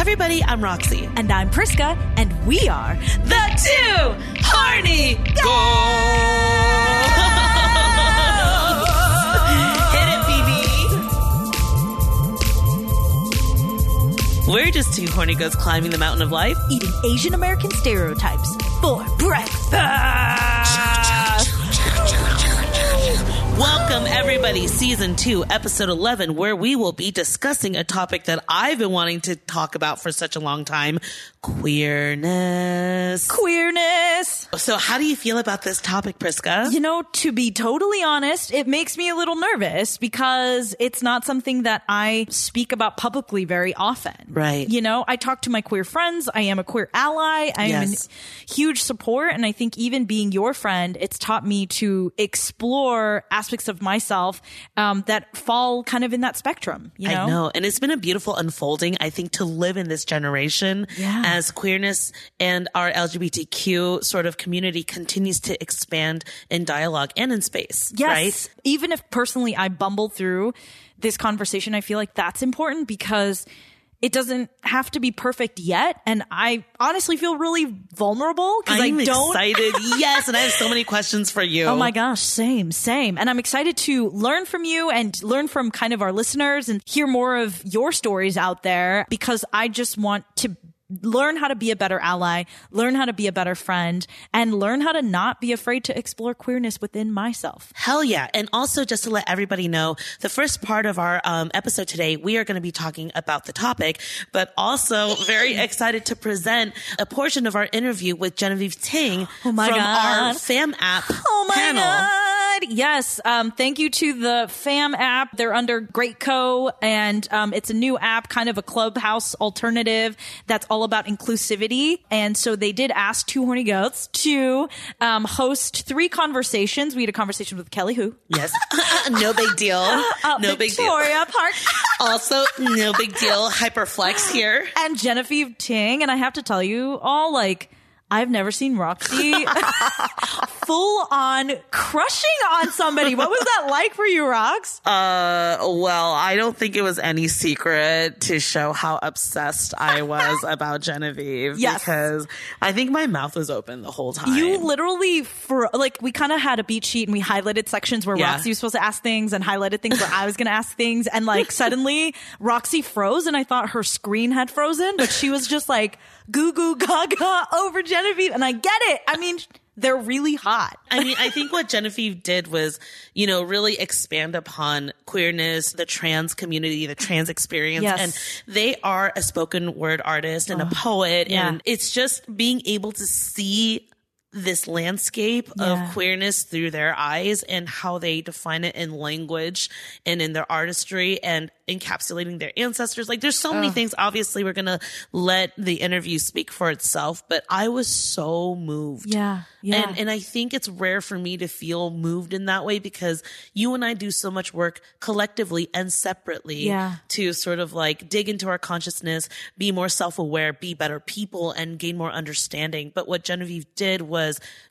everybody, I'm Roxy. And I'm Priska, and we are The Two Horny girls. Hit it, BB. We're just two horny goats climbing the mountain of life. eating Asian American stereotypes for breakfast. Welcome, everybody, season two, episode 11, where we will be discussing a topic that I've been wanting to talk about for such a long time queerness. Queerness. So, how do you feel about this topic, Priska? You know, to be totally honest, it makes me a little nervous because it's not something that I speak about publicly very often. Right. You know, I talk to my queer friends. I am a queer ally. I am Yes. in huge support. And I think even being your friend, it's taught me to explore aspects of myself um, that fall kind of in that spectrum. You know? I know. And it's been a beautiful unfolding, I think, to live in this generation Yeah. as queerness and our LGBTQ sort of community continues to expand in dialogue and in space. Yes. Right? Even if personally I bumble through this conversation, I feel like that's important because it doesn't have to be perfect yet. And I honestly feel really vulnerable because I I'm don't. excited. yes. And I have so many questions for you. Oh my gosh, same, same. And I'm excited to learn from you and learn from kind of our listeners and hear more of your stories out there because I just want to learn how to be a better ally, learn how to be a better friend, and learn how to not be afraid to explore queerness within myself. Hell yeah. And also just to let everybody know, the first part of our um, episode today, we are going to be talking about the topic, but also very excited to present a portion of our interview with Genevieve Ting Oh from God. our FAM app Oh my panel. god! Yes, um, thank you to the Fam app. They're under Great Co, and um, it's a new app, kind of a clubhouse alternative that's all about inclusivity. And so they did ask two horny goats to um, host three conversations. We had a conversation with Kelly, who Yes. no big deal. uh, no big deal. Victoria Park, Also, no big deal. Hyperflex here. and Genevieve Ting. And I have to tell you all, like. I've never seen Roxy full on crushing on somebody. What was that like for you, Rox? Uh, well, I don't think it was any secret to show how obsessed I was about Genevieve. Yes. Because I think my mouth was open the whole time. You literally for like we kind of had a beat sheet and we highlighted sections where Yeah. Roxy was supposed to ask things and highlighted things where I was going to ask things and like suddenly Roxy froze and I thought her screen had frozen but she was just like goo goo gaga over Genevieve and I get it. I mean they're really hot. I mean, I think what Genevieve did was, you know, really expand upon queerness, the trans community, the trans experience. Yes. And they are a spoken word artist and a poet. yeah. And it's just being able to see this landscape Yeah. of queerness through their eyes and how they define it in language and in their artistry and encapsulating their ancestors. Like there's so many things. Obviously, we're going to let the interview speak for itself, but I was so moved. Yeah, yeah. And, and I think it's rare for me to feel moved in that way because you and I do so much work collectively and separately Yeah. to sort of like dig into our consciousness, be more self-aware, be better people and gain more understanding. But what Genevieve did was,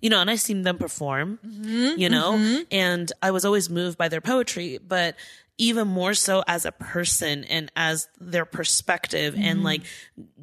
you know, and I've seen them perform, Mm-hmm, you know, and I was always moved by their poetry, but even more so as a person and as their perspective Mm-hmm. and like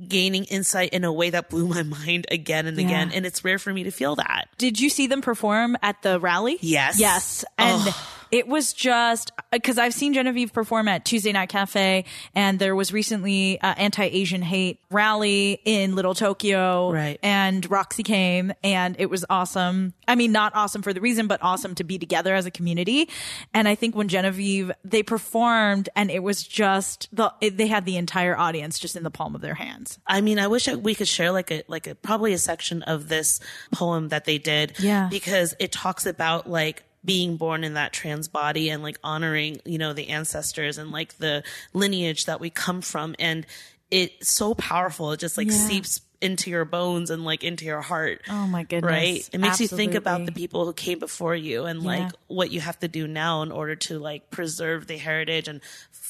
gaining insight in a way that blew my mind again and again. And it's rare for me to feel that. Did you see them perform at the rally? Yes. Yes. And it was just because I've seen Genevieve perform at Tuesday Night Cafe, and there was recently uh, anti-Asian hate rally in Little Tokyo, Right. And Roxy came, and it was awesome. I mean, not awesome for the reason, but awesome to be together as a community. And I think when Genevieve they performed, and it was just the it, they had the entire audience just in the palm of their hands. I mean, I wish I, we could share like a like a probably a section of this poem that they did. Yeah. Because it talks about like being born in that trans body and like honoring, you know, the ancestors and like the lineage that we come from. And it's so powerful. It just like Yeah. seeps into your bones and like into your heart. Oh my goodness. Right. It makes you think about the people who came before you and Yeah. like what you have to do now in order to like preserve the heritage and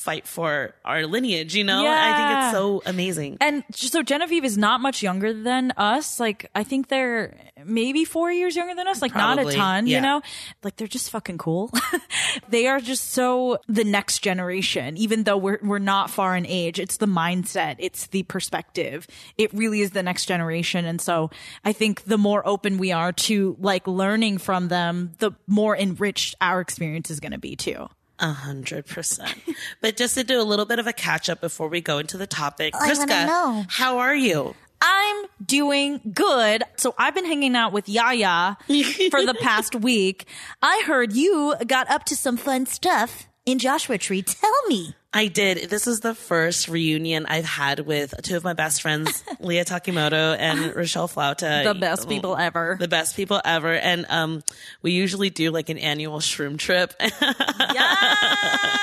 fight for our lineage, you know? I think it's so amazing. And so Genevieve is not much younger than us. Like I think they're maybe four years younger than us. Like not a ton, yeah. you know. Like they're just fucking cool. they are just so the next generation. Even though we're we're not far in age, it's the mindset, it's the perspective. It really is the next generation. And so I think the more open we are to like learning from them, the more enriched our experience is going to be too. A hundred percent. But just to do a little bit of a catch up before we go into the topic, I know. how are you? I'm doing good. So I've been hanging out with Yaya for the past week. I heard you got up to some fun stuff in Joshua Tree. Tell me. I did. This is the first reunion I've had with two of my best friends, Leah Takimoto and Rochelle Flauta. The best people ever. The best people ever. And um, we usually do like an annual shroom trip. Yes.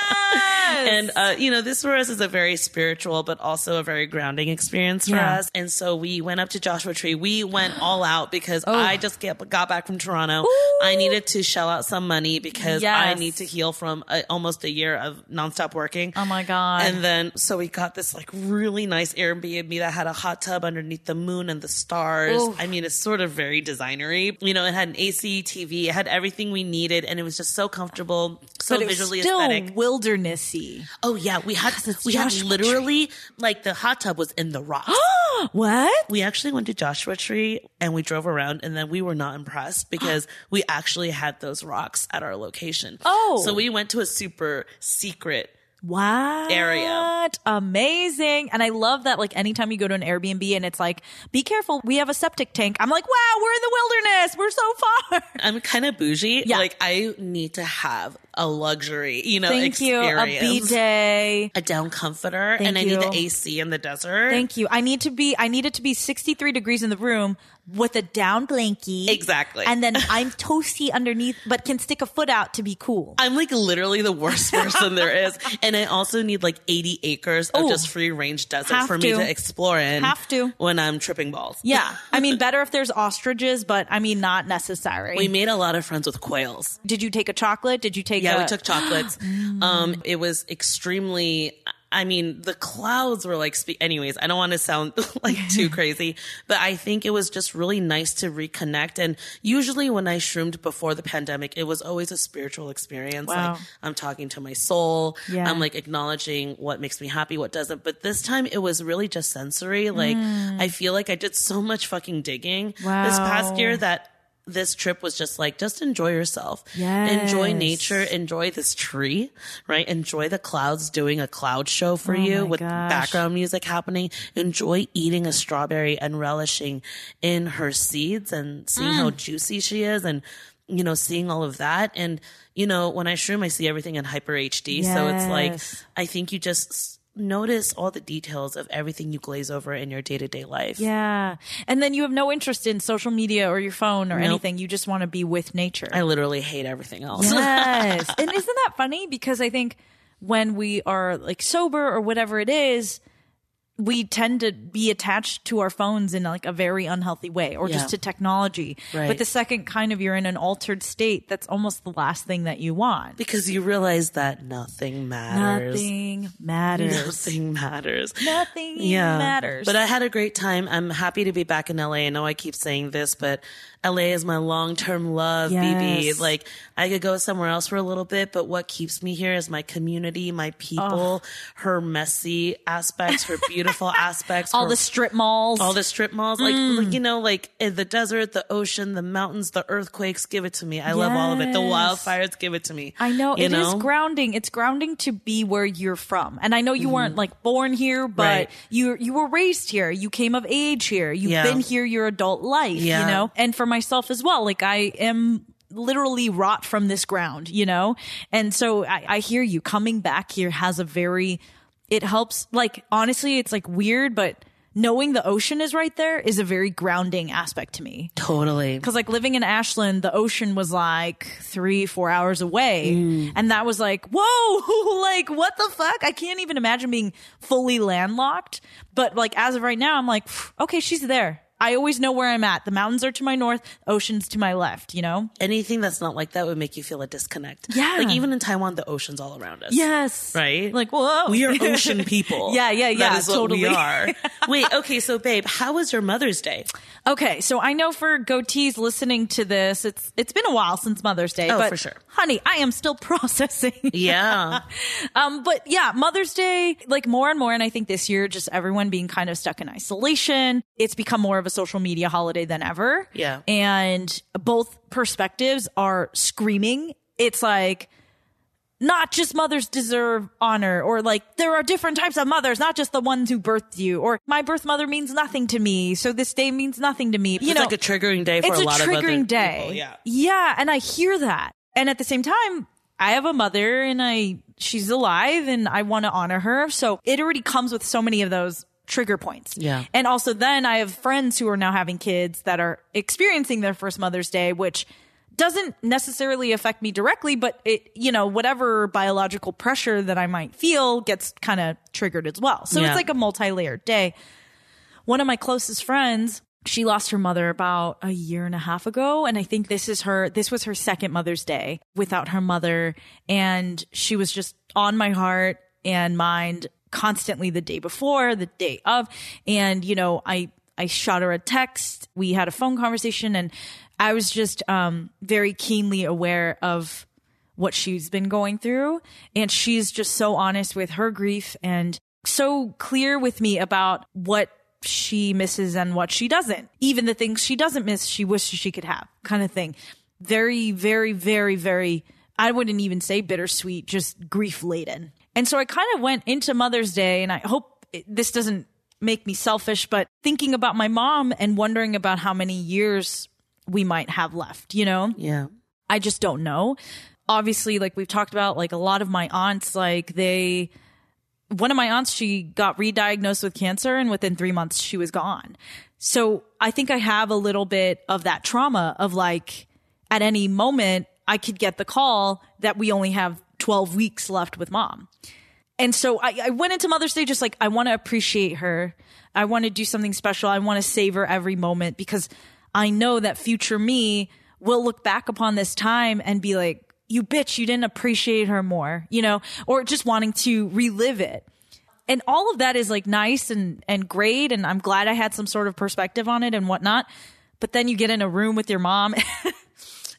And, uh, you know, this for us is a very spiritual, but also a very grounding experience for Yeah. us. And so we went up to Joshua Tree. We went all out because Oh. I just get, got back from Toronto. I needed to shell out some money because I need to heal from a, almost a year of nonstop working. Oh Oh my God. And then, so we got this like really nice Airbnb that had a hot tub underneath the moon and the stars. Oof. I mean, it's sort of very designery. You know, it had an AC, TV, it had everything we needed, and it was just so comfortable, so but it was visually still aesthetic. wildernessy. Oh yeah, we had we had Joshua literally like the hot tub was in the rocks. What? we actually went to Joshua Tree and we drove around, and then we were not impressed because we actually had those rocks at our location. Oh. so we went to a super secret. What? Area. Amazing. And I love that like anytime you go to an Airbnb and it's like, be careful, we have a septic tank. I'm like, wow, we're in the wilderness. We're so far. I'm kind of bougie. Yeah. Like I need to have a luxury, you know, Thank you. A experience. bidet. a down comforter, Thank and I need the. AC in the desert. Thank you. I need to be, I need it to be 63 degrees in the room with a down blankie. Exactly. And then I'm toasty underneath, but can stick a foot out to be cool. I'm like literally the worst person there is. And I also need like 80 acres of Ooh. just free range desert for me to. to explore in. Have to. When I'm tripping balls. Yeah. I mean, better if there's ostriches, but I mean, not necessary. We made a lot of friends with quails. Did you take a chocolate? Did you take Yeah, we took chocolates. Um, it was extremely. I mean, the clouds were like. Spe- anyways, I don't want to sound like too crazy, but I think it was just really nice to reconnect. And usually, when I shroomed before the pandemic, it was always a spiritual experience. Wow. Like I'm talking to my soul. Yeah. I'm like acknowledging what makes me happy, what doesn't. But this time, it was really just sensory. Like I feel like I did so much fucking digging this past year that. This trip was just like, just enjoy yourself. Yes. Enjoy nature. Enjoy this tree, right? Enjoy the clouds doing a cloud show for you Oh my with gosh. background music happening. Enjoy eating a strawberry and relishing in her seeds and seeing how Mm. juicy she is and, you know, seeing all of that. And, you know, when I shroom, I see everything in hyper HD. So it's like, I think you just notice all the details of everything you glaze over in your day to day life. Yeah. And then you have no interest in social media or your phone or anything. You just want to be with nature. I literally hate everything else. yes. and isn't that funny? Because I think when we are like sober or whatever it is, we tend to be attached to our phones in like a very unhealthy way or Yeah. just to technology. Right. But the second kind of you're in an altered state, that's almost the last thing that you want. because you realize that nothing matters. Nothing matters. Nothing matters. Nothing Yeah. matters. But I had a great time. I'm happy to be back in LA. I know I keep saying this, but LA is my long term love, BB. Like I could go somewhere else for a little bit, but what keeps me here is my community, my people, her messy aspects, her beautiful aspects, all her- the strip malls. all the strip malls, like, like, you know, like the desert, the ocean, the mountains, the earthquakes, give it to me. I love all of it. The wildfires, give it to me. I know You it is know? grounding. It's grounding to be where you're from. And I know you mm-hmm. weren't like born here, but. Right. you you were raised here. You came of age here. You've Yeah. been here your adult life, Yeah. you know? And for myself as well, like I am literally wrought from this ground, you know? And so I, I hear you coming back here has a very it helps like honestly it's like weird, but knowing the ocean is right there is a very grounding aspect to me. Totally. Because like living in Ashland, the ocean was like three, four hours away, Mm. and that was like, whoa, like what the fuck? I can't even imagine being fully landlocked. But like as of right now, I'm like, okay, she's there. I always know where I'm at. The mountains are to my north, oceans to my left, you know? Anything that's not like that would make you feel a disconnect. Yeah. Like even in Taiwan, the ocean's all around us. Yes. Right? Like, whoa. We are ocean people. Yeah, yeah, yeah, That is what totally. we are. Wait, okay, so babe, how was your Mother's Day? Okay, so I know for goatees listening to this, it's it's been a while since Mother's Day. Oh, for sure. honey, I am still processing. Yeah. um, but yeah, Mother's Day, like more and more, and I think this year, just everyone being kind of stuck in isolation, it's become more of a social media holiday than ever. Yeah. and both perspectives are screaming. It's like not just mothers deserve honor or like there are different types of mothers, not just the ones who birthed you or my birth mother means nothing to me. So this day means nothing to me. You it's know, like a triggering day for it's a a, lot of triggering day. people, Yeah. Yeah. And I hear that. And at the same time, I have a mother and I, she's alive and I want to honor her. So it already comes with so many of those trigger points. Yeah. And also then I have friends who are now having kids that are experiencing their first Mother's Day, which doesn't necessarily affect me directly, but it, you know, whatever biological pressure that I might feel gets kind of triggered as well. So Yeah. it's like a multi-layered day. One of my closest friends, she lost her mother about a year and a half ago. And I think this is her, this was her second Mother's Day without her mother. And she was just on my heart and mind constantly the day before, the day of. And, you know, I, I shot her a text. We had a phone conversation and I was just, um, very keenly aware of what she's been going through. And she's just so honest with her grief and so clear with me about what she misses and what she doesn't. Even the things she doesn't miss, she wishes she could have, kind of thing. Very, very, very, very, I wouldn't even say bittersweet, just grief laden. And so I kind of went into Mother's Day, and I hope this doesn't make me selfish, but thinking about my mom and wondering about how many years we might have left, you know? Yeah. I just don't know. Obviously, like we've talked about, like a lot of my aunts, like they, one of my aunts, she got re-diagnosed with cancer and within three months she was gone. So I think I have a little bit of that trauma of like at any moment I could get the call that we only have 12 weeks left with mom. And so I, I went into Mother's Day just like, I want to appreciate her. I want to do something special. I want to savor every moment because I know that future me will look back upon this time and be like, you bitch, you didn't appreciate her more, you know, or just wanting to relive it. And all of that is like nice and, and great. And I'm glad I had some sort of perspective on it and whatnot. But then you get in a room with your mom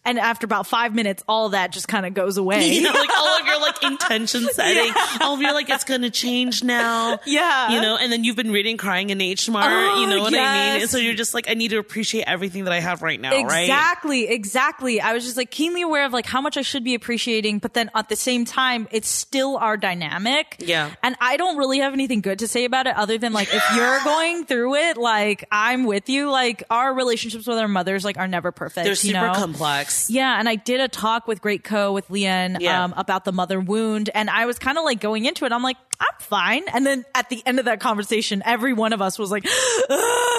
and after about five minutes, all that just kind of goes away. You know, like all of your like intention setting, all of your like it's gonna change now. Yeah. You know, and then you've been reading Crying in H Mart, Oh, you know what I mean? And so you're just like, I need to appreciate everything that I have right now, right? Exactly, exactly. I was just like keenly aware of like how much I should be appreciating, but then at the same time, it's still our dynamic. Yeah. And I don't really have anything good to say about it other than like if you're going through it, like I'm with you. Like our relationships with our mothers like are never perfect. They're you super know? complex. Yeah, and I did a talk with Great Co with Leanne Yeah. um, about the mother wound, and I was kind of like going into it. I'm like, I'm fine. And then at the end of that conversation, every one of us was like,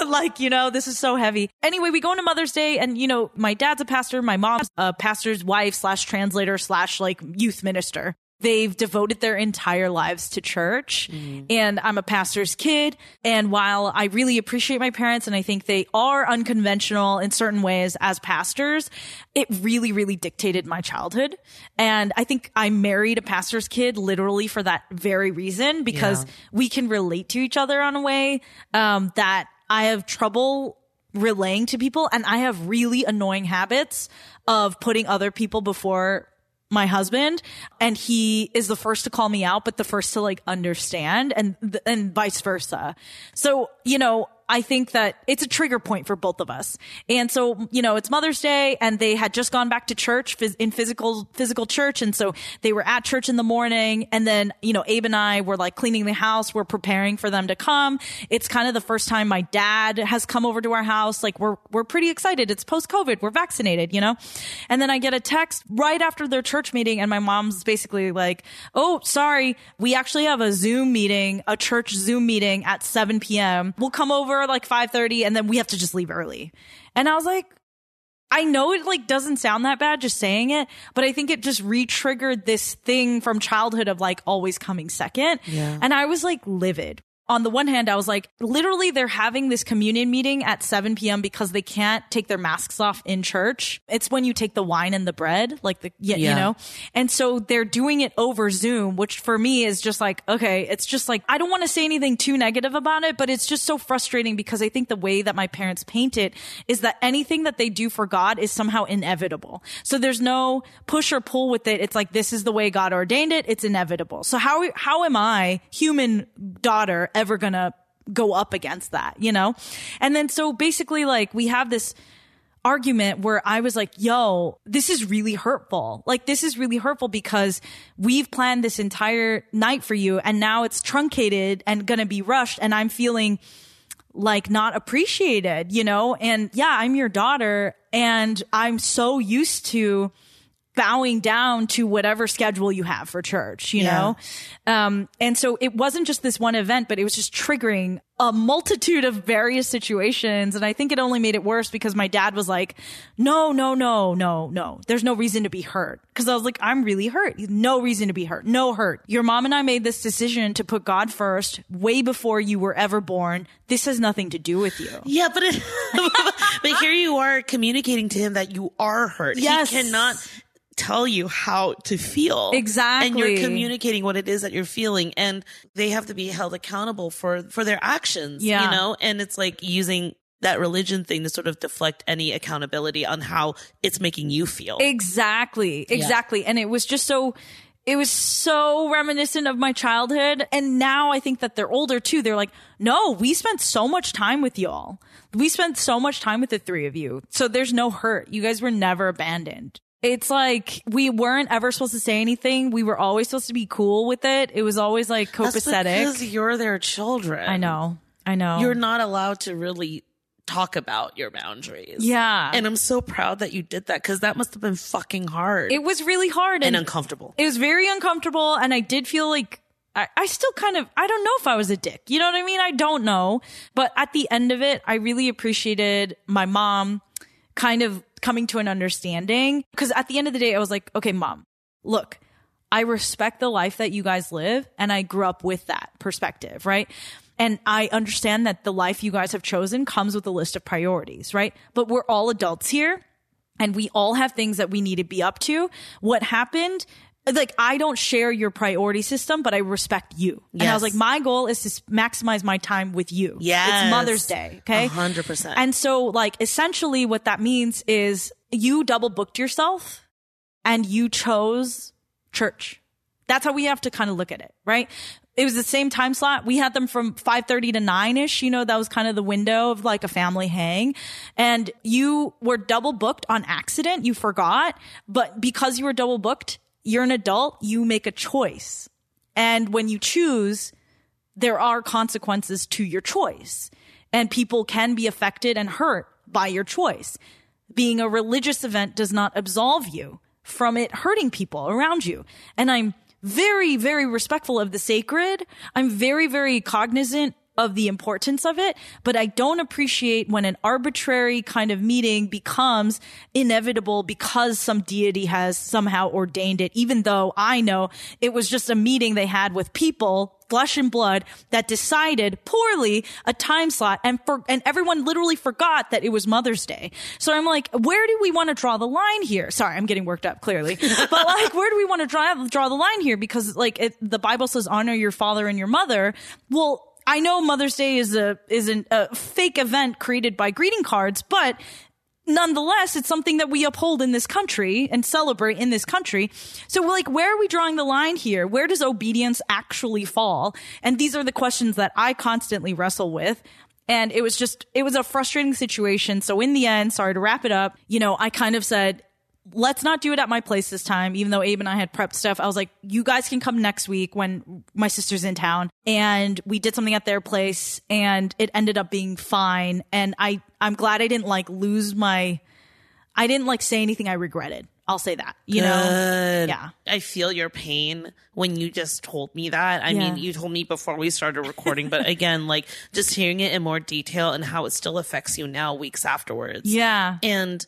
like you know, this is so heavy. Anyway, we go into Mother's Day, and you know, my dad's a pastor, my mom's a pastor's wife slash translator slash like youth minister. They've devoted their entire lives to church. And I'm a pastor's kid. And while I really appreciate my parents and I think they are unconventional in certain ways as pastors, it really, really dictated my childhood. And I think I married a pastor's kid literally for that very reason because Yeah. we can relate to each other on a way um, that I have trouble relaying to people. And I have really annoying habits of putting other people before my husband and he is the first to call me out but the first to like understand and and vice versa. So you know I think that it's a trigger point for both of us. And so, you know, it's Mother's Day and they had just gone back to church in physical, physical church. And so they were at church in the morning. And then, you know, Abe and I were like cleaning the house. We're preparing for them to come. It's kind of the first time my dad has come over to our house. Like we're, we're pretty excited. It's post COVID. We're vaccinated, you know? And then I get a text right after their church meeting and my mom's basically like, Oh, sorry. We actually have a Zoom meeting, a church Zoom meeting at 7 p.m. We'll come over like 5:30 and then we have to just leave early. And I was like, I know it like doesn't sound that bad just saying it, but I think it just re-triggered this thing from childhood of like always coming second. Yeah. And I was like livid. On the one hand, I was like, literally, they're having this communion meeting at 7 p.m. because they can't take their masks off in church. It's when you take the wine and the bread, like the, yeah, Yeah. you know? And so they're doing it over Zoom, which for me is just like, okay, it's just like, I don't want to say anything too negative about it, but it's just so frustrating because I think the way that my parents paint it is that anything that they do for God is somehow inevitable. So there's no push or pull with it. It's like, this is the way God ordained it. It's inevitable. So how, how am I, human daughter, ever gonna go up against that, you know? And then so basically like we have this argument where I was like, yo, this is really hurtful. Like, this is really hurtful because we've planned this entire night for you and now it's truncated and gonna be rushed. And I'm feeling like not appreciated, you know? And yeah, I'm your daughter and I'm so used to bowing down to whatever schedule you have for church, you Yeah. know? Um, and so it wasn't just this one event, but it was just triggering a multitude of various situations. And I think it only made it worse because my dad was like, no, no, no, no, no. There's no reason to be hurt. Cause I was like, I'm really hurt. No reason to be hurt. No hurt. Your mom and I made this decision to put God first way before you were ever born. This has nothing to do with you. Yeah, but it, but here you are communicating to him that you are hurt. Yes. He cannot tell you how to feel. Exactly. And you're communicating what it is that you're feeling and they have to be held accountable for for their actions, Yeah. you know? And it's like using that religion thing to sort of deflect any accountability on how it's making you feel. Exactly. Exactly. And it was just so it was so reminiscent of my childhood. And now I think that they're older too. They're like, no, we spent so much time with y'all. We spent so much time with the three of you. So there's no hurt. You guys were never abandoned. It's like we weren't ever supposed to say anything. We were always supposed to be cool with it. It was always like That's copacetic. because you're their children. I know. I know. You're not allowed to really talk about your boundaries. Yeah. And I'm so proud that you did that because that must have been fucking hard it was really hard and and uncomfortable. it was very uncomfortable and i did feel like I, I still kind of i don't know if i was a dick you know what i mean i don't know but at the end of it i really appreciated my mom kind of coming to an understanding because at the end of the day i was like okay mom look i respect the life that you guys live and i grew up with that perspective right and I understand that the life you guys have chosen comes with a list of priorities, right? But we're all adults here and we all have things that we need to be up to. What happened? Like, I don't share your priority system, but I respect you. And I was like, my goal is to maximize my time with you. Yes. It's Mother's Day. Okay. Hundred percent. And so, like, essentially what that means is you double booked yourself and you chose church. That's how we have to kind of look at it, right? It was the same time slot. We had them from 5:30 to 9ish, you know, that was kind of the window of like a family hang. And you were double booked on accident, you forgot, but because you were double booked, you're an adult, you make a choice. And when you choose, there are consequences to your choice. And people can be affected and hurt by your choice. Being a religious event does not absolve you from it hurting people around you. And I'm very, very respectful of the sacred. I'm very, very cognizant of the importance of it, but I don't appreciate when an arbitrary kind of meeting becomes inevitable because some deity has somehow ordained it, even though I know it was just a meeting they had with people, flesh and blood, that decided poorly a time slot and for, and everyone literally forgot that it was Mother's Day. So I'm like, where do we want to draw the line here? Sorry, I'm getting worked up clearly, but like, where do we want to draw, draw the line here? Because like it, the Bible says honor your father and your mother. Well, I know Mother's Day is a is an, a fake event created by greeting cards, but nonetheless, it's something that we uphold in this country and celebrate in this country. So, like, where are we drawing the line here? Where does obedience actually fall? And these are the questions that I constantly wrestle with. And it was just, it was a frustrating situation. So in the end, sorry to wrap it up, you know, I kind of said, let's not do it at my place this time, even though Abe and I had prepped stuff. I was like, you guys can come next week when my sister's in town. And we did something at their place and it ended up being fine. And I, I'm glad I didn't like lose my, I didn't like say anything I regretted. I'll say that, you know? Yeah. I feel your pain when you just told me that. I Yeah. mean, you told me before we started recording, but again, like just hearing it in more detail and how it still affects you now weeks afterwards. Yeah. And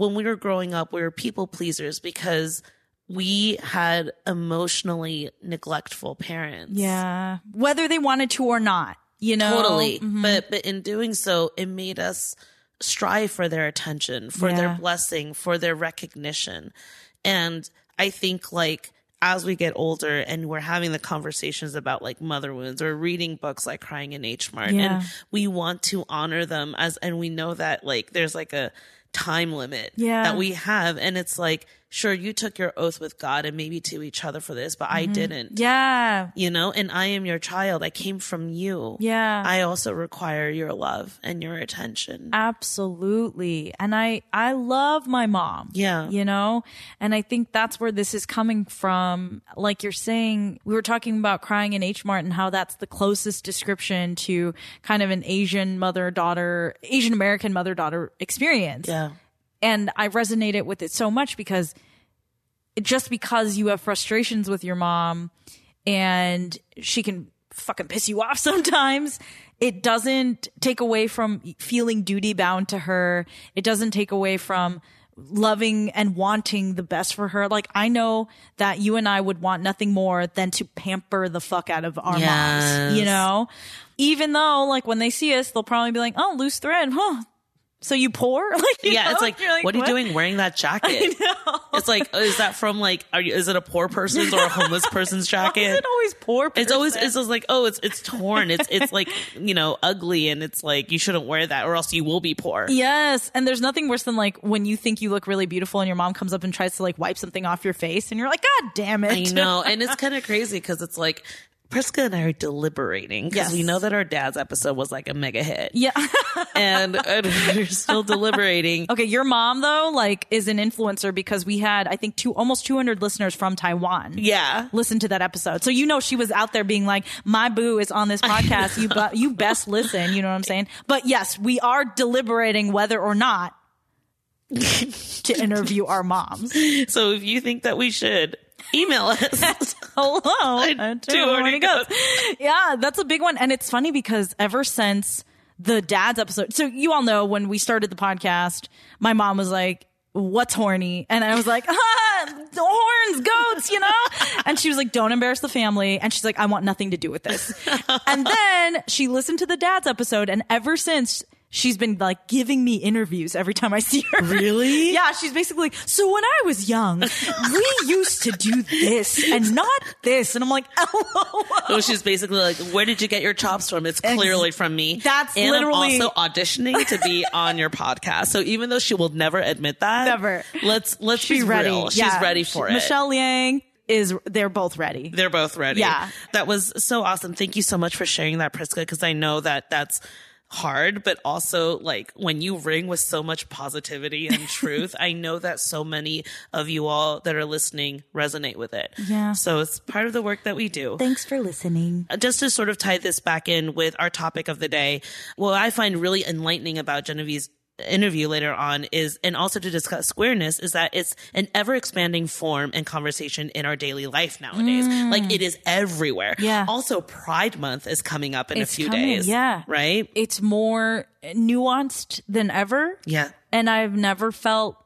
when we were growing up, we were people pleasers because we had emotionally neglectful parents. Yeah. Whether they wanted to or not. you know? totally Mhm. but but in doing so it made us strive for their attention for their blessing for their recognition and i think like as we get older and we're having the conversations about like mother wounds or reading books like crying in h mart Yeah. and we want to honor them as and we know that like there's like a time limit Yeah. that we have and it's like sure you took your oath with god and maybe to each other for this but i didn't Mm-hmm. Yeah. you know and i am your child i came from you Yeah. i also require your love and your attention Absolutely. And I I love my mom. Yeah. You know? And I think that's where this is coming from. Like you're saying, we were talking about crying in H Mart and how that's the closest description to kind of an Asian mother daughter, Asian American mother daughter experience. yeah And I resonated with it so much because just because you have frustrations with your mom and she can fucking piss you off sometimes, it doesn't take away from feeling duty bound to her. It doesn't take away from loving and wanting the best for her. Like I know that you and I would want nothing more than to pamper the fuck out of our moms, you know? Even though like when they see us, they'll probably be like, "Oh, loose thread, huh? So you poor?" Like, you yeah know? it's like, You're what are you doing wearing that jacket it's like is that from like are you is it a poor person's or a homeless person's Why is jacket it always poor? it's always it's just like oh it's it's torn it's it's like you know ugly and it's like you shouldn't wear that or else you will be poor Yes, and there's nothing worse than like when you think you look really beautiful and your mom comes up and tries to like wipe something off your face, and you're like, God damn it! I know, and it's kind of crazy because it's like Priska and I are deliberating because Yes. we know that our dad's episode was like a mega hit, Yeah. and, and we're still deliberating. okay, your mom though, like, is an influencer because we had I think two almost 200 listeners from Taiwan. Yeah, Listen to that episode, so you know she was out there being like, "My boo is on this podcast. You bu- you best listen." You know what I'm saying? But yes, we are deliberating whether or not to interview our moms. so if you think that we should email us, hello. Two horny goats. yeah that's a big one. And it's funny because ever since the dad's episode so you all know when we started the podcast my mom was like what's horny? And i was like ah, horns goats you know? And she was like don't embarrass the family. And she's like i want nothing to do with this. And then she listened to the dad's episode and ever since she's been like giving me interviews every time i see her really? yeah, she's basically like, so when I was young, we used to do this and not this. And I'm like, oh, So she's basically like, "Where did you get your chops from?" It's clearly from me. That's and literally- I'm also auditioning to be on your podcast. So even though she will never admit that, Never. Let's let's she's be ready. real. She's ready for it. Michelle Liang is, they're both ready. They're both ready. Yeah. That was so awesome. Thank you so much for sharing that, Priska, because I know that that's hard, but also like when you ring with so much positivity and truth, I know that so many of you all that are listening resonate with it. Yeah. So it's part of the work that we do. Thanks for listening. Uh, just to sort of tie this back in with our topic of the day, what I find really enlightening about Genevieve's interview later on is, and also to discuss queerness, is that it's an ever expanding form and conversation in our daily life nowadays. Like it is everywhere. Mm. Yeah. Also, Pride Month is coming up in It's a few coming, days. yeah. Right? It's more nuanced than ever. Yeah. And I've never felt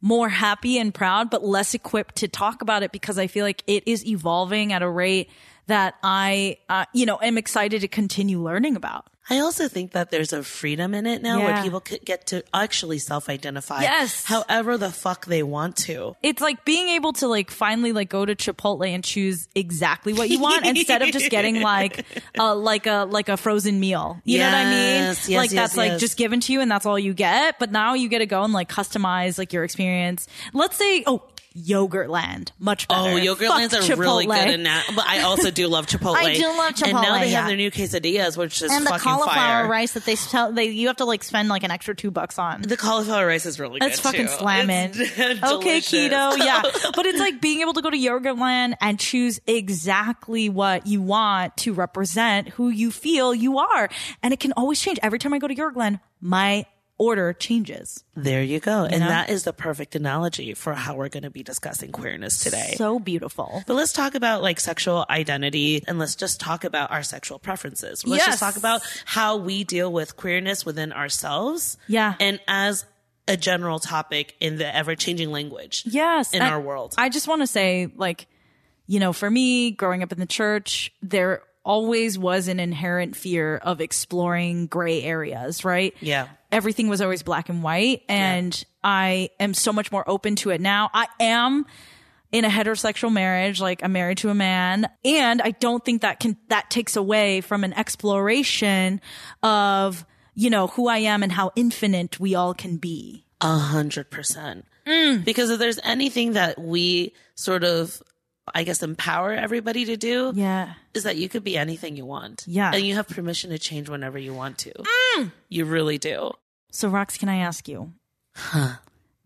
more happy and proud, but less equipped to talk about it because I feel like it is evolving at a rate that I, uh, you know, am excited to continue learning about. I also think that there's a freedom in it now Yeah. where people could get to actually self identify Yes. however the fuck they want to. it's like being able to like finally like go to Chipotle and choose exactly what you want instead of just getting like a like a like a frozen meal. You know what I mean? Yes, yes, like yes, that's like just given to you and that's all you get. But now you get to go and like customize like your experience. Let's say oh Yogurtland, much oh, better. Oh, Yogurtland's Fuck are really good in that. But I also do love Chipotle. I do love And now Chipotle, they yeah. have their new quesadillas, which is And the fucking cauliflower fire. rice that they sell, they you have to like spend like an extra two bucks on. The cauliflower rice is really That's good fucking too. slamming. Okay, keto, yeah. But it's like being able to go to Yogurtland and choose exactly what you want to represent who you feel you are. And it can always change. Every time I go to Yogurtland, my order changes. There you go. and know? that is the perfect analogy for how we're going to be discussing queerness today. So beautiful. But let's talk about like sexual identity and let's just talk about our sexual preferences. Let's Yes. just talk about how we deal with queerness within ourselves. Yeah. And as a general topic in the ever changing language. Yes. In and our world. I just want to say, like, you know, for me, growing up in the church, there always was an inherent fear of exploring gray areas, right? Yeah. Everything was always black and white. And I am so much more open to it now. I am in a heterosexual marriage, like I'm married to a man. And I don't think that can, that takes away from an exploration of, you know, who I am and how infinite we all can be. A hundred percent. Mm. Because if there's anything that we sort of, I guess, empower everybody to do, Yeah. is that you could be anything you want. Yeah. And you have permission to change whenever you want to. Mm. You really do. So, Rox, can I ask you?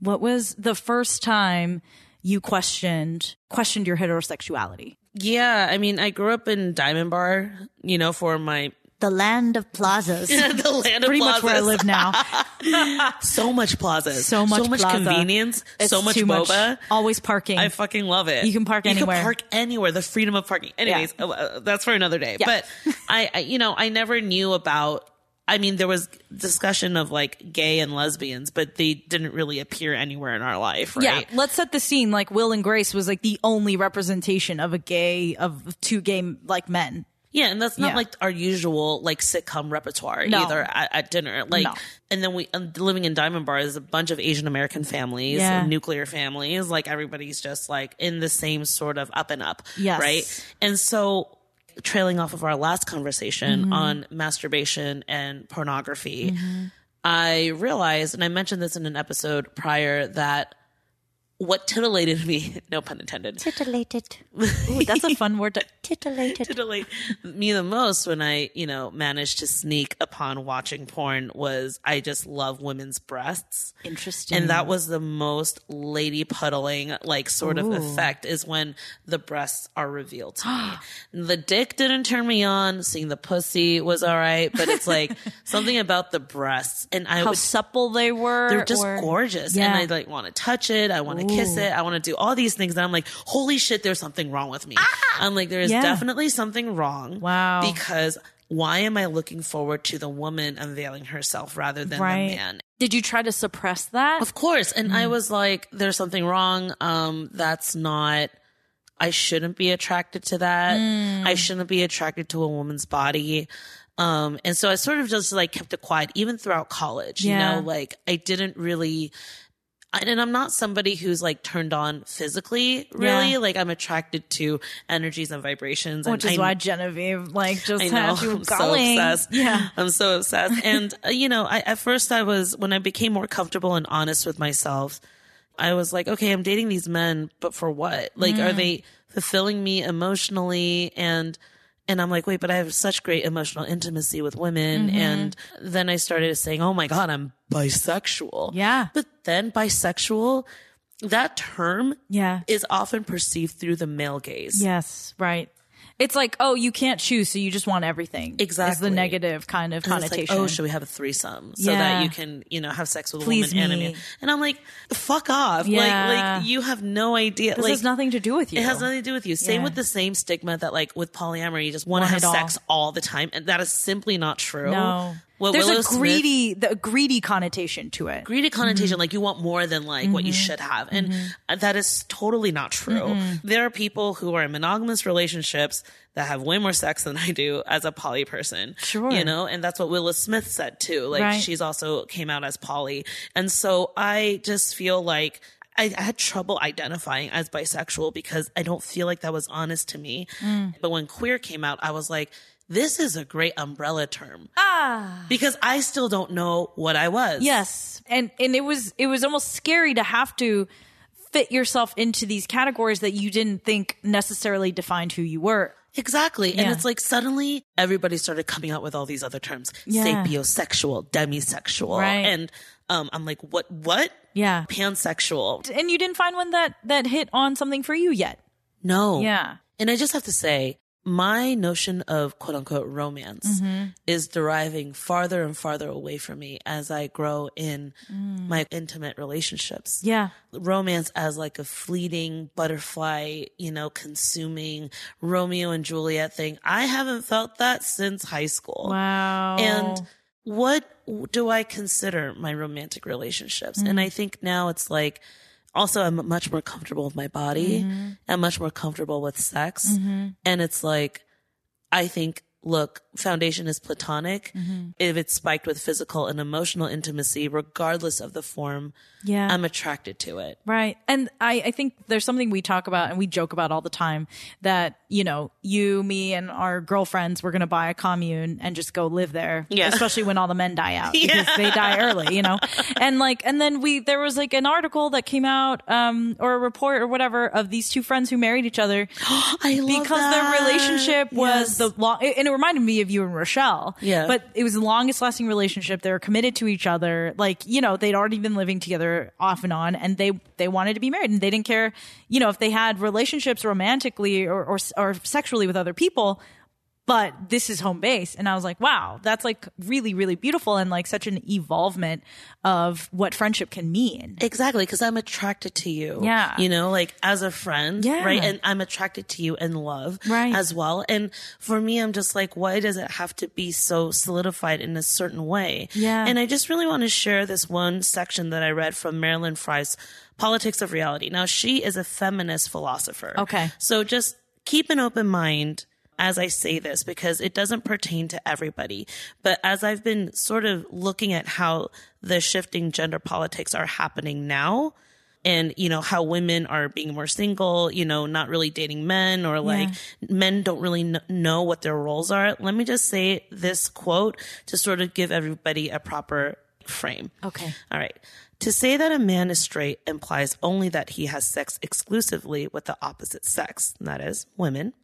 What was the first time you questioned questioned your heterosexuality? Yeah. I mean, I grew up in Diamond Bar, you know, for my The land of plazas. the land of plazas. Pretty much where I live now. So much plazas. So much so much plaza. convenience. It's so much boba. Always parking. I fucking love it. You can park anywhere. you anywhere. can park anywhere. The freedom of parking. Anyways, uh, uh, that's for another day. Yeah. But I, I, you know, I never knew about. I mean, there was discussion of like gay and lesbians, but they didn't really appear anywhere in our life, right? Yeah, let's set the scene. Like Will and Grace was like the only representation of a gay of two gay like men. Yeah, and that's not Yeah. like our usual like sitcom repertoire No. either at, at dinner. Like, No. and then we um, living in Diamond Bar is a bunch of Asian American families, Yeah. nuclear families. Like everybody's just like in the same sort of up and up, Yes. right? And so, trailing off of our last conversation Mm-hmm. on masturbation and pornography, I realized, and I mentioned this in an episode prior, that what titillated me, no pun intended, Titillated. Ooh, that's a fun word. To, Titillated. titillate me the most when I, you know, managed to sneak upon watching porn was I just love women's breasts. Interesting. And that was the most lady puddling like sort of effect is when the breasts are revealed to me. the dick didn't turn me on. Seeing the pussy was all right, but it's like something about the breasts and I how would supple they were. they're just or- gorgeous. Yeah. And I like want to touch it. I want to kiss it. I want to do all these things. And I'm like, holy shit, there's something wrong with me. I'm like, there is Ah! Yeah. definitely something wrong. Wow. Because why am I looking forward to the woman unveiling herself rather than Right. the man? Did you try to suppress that? Of course. And Mm. I was like, there's something wrong. Um, that's not, I shouldn't be attracted to that. Mm. I shouldn't be attracted to a woman's body. Um, and so I sort of just like kept it quiet even throughout college, Yeah. you know, like I didn't really, and I'm not somebody who's like turned on physically, really. Yeah. Like I'm attracted to energies and vibrations. Which and is I- why Genevieve like just I know. had you I'm so going. obsessed. Yeah. I'm so obsessed. And, uh, you know, I, at first I was, when I became more comfortable and honest with myself, I was like, okay, I'm dating these men, but for what? Like, Mm. are they fulfilling me emotionally? And, and I'm like, wait, but I have such great emotional intimacy with women. Mm-hmm. And then I started saying, oh my God, I'm bisexual. Yeah. But then bisexual, that term Yeah. is often perceived through the male gaze. Yes. Right. It's like, oh, you can't choose, so you just want everything. Exactly. Is the negative kind of And it's connotation. like, oh, should we have a threesome so Yeah. that you can, you know, have sex with a Please woman and a me. man? And I'm like, fuck off. Yeah. Like, like you have no idea. this like, has nothing to do with you. it has nothing to do with you. Same Yeah. with the same stigma that, like, with polyamory, you just want to have it all. sex all the time, and that is simply not true. No. What There's Willow a Smith- greedy, the greedy connotation to it. greedy connotation Mm-hmm. like you want more than like what you should have and that is totally not true there are people who are in monogamous relationships that have way more sex than i do as a poly person Sure. you know and that's what Willow Smith said too like Right. she's also came out as poly and so i just feel like I, I had trouble identifying as bisexual because I don't feel like that was honest to me. Mm. But when queer came out, I was like, this is a great umbrella term. Ah. Because I still don't know what I was. Yes. And and it was it was almost scary to have to fit yourself into these categories that you didn't think necessarily defined who you were. Exactly. And it's like suddenly everybody started coming out with all these other terms. Yeah. Sapiosexual, demisexual. Right. And um I'm like, what what? Yeah. Pansexual. And you didn't find one that that hit on something for you yet. No. Yeah. And I just have to say, my notion of quote unquote romance Mm-hmm. is deriving farther and farther away from me as I grow in my intimate relationships. Mm. Yeah. romance as like a fleeting butterfly, you know, consuming Romeo and Juliet thing. I haven't felt that since high school. Wow. And what do I consider my romantic relationships? And I think now it's like, also I'm much more comfortable with my body. Mm-hmm. I'm much more comfortable with sex. Mm-hmm. And it's like, I think, look, foundation is platonic. If it's spiked with physical and emotional intimacy, regardless of the form, Yeah. I'm attracted to it. Right. And I, I think there's something we talk about and we joke about all the time that, you know, you, me, and our girlfriends, we're going to buy a commune and just go live there. Yeah. Especially when all the men die out because they die early, you know? And like, and then we, there was like an article that came out, um, or a report or whatever of these two friends who married each other I love because that. their relationship was Yes. the long, and it reminded me of you and Rochelle. Yeah. But it was the longest lasting relationship. They were committed to each other. Like, you know, they'd already been living together off and on and they, they wanted to be married and they didn't care, you know, if they had relationships romantically or, or, or sexually with other people. But this is home base. And I was like, wow, that's like really, really beautiful and like such an evolvement of what friendship can mean. Exactly, because I'm attracted to you. Yeah. You know, like as a friend, Yeah. right? And I'm attracted to you in love Right. as well. And for me, I'm just like, why does it have to be so solidified in a certain way? Yeah. And I just really want to share this one section that I read from Marilyn Frye's Politics of Reality. Now, she is a feminist philosopher. Okay. So just keep an open mind as I say this because it doesn't pertain to everybody. But as I've been sort of looking at how the shifting gender politics are happening now, and you know how women are being more single you know not really dating men or like men don't really kn- know what their roles are let me just say this quote to sort of give everybody a proper frame Okay. all right to say that a man is straight implies only that he has sex exclusively with the opposite sex that is women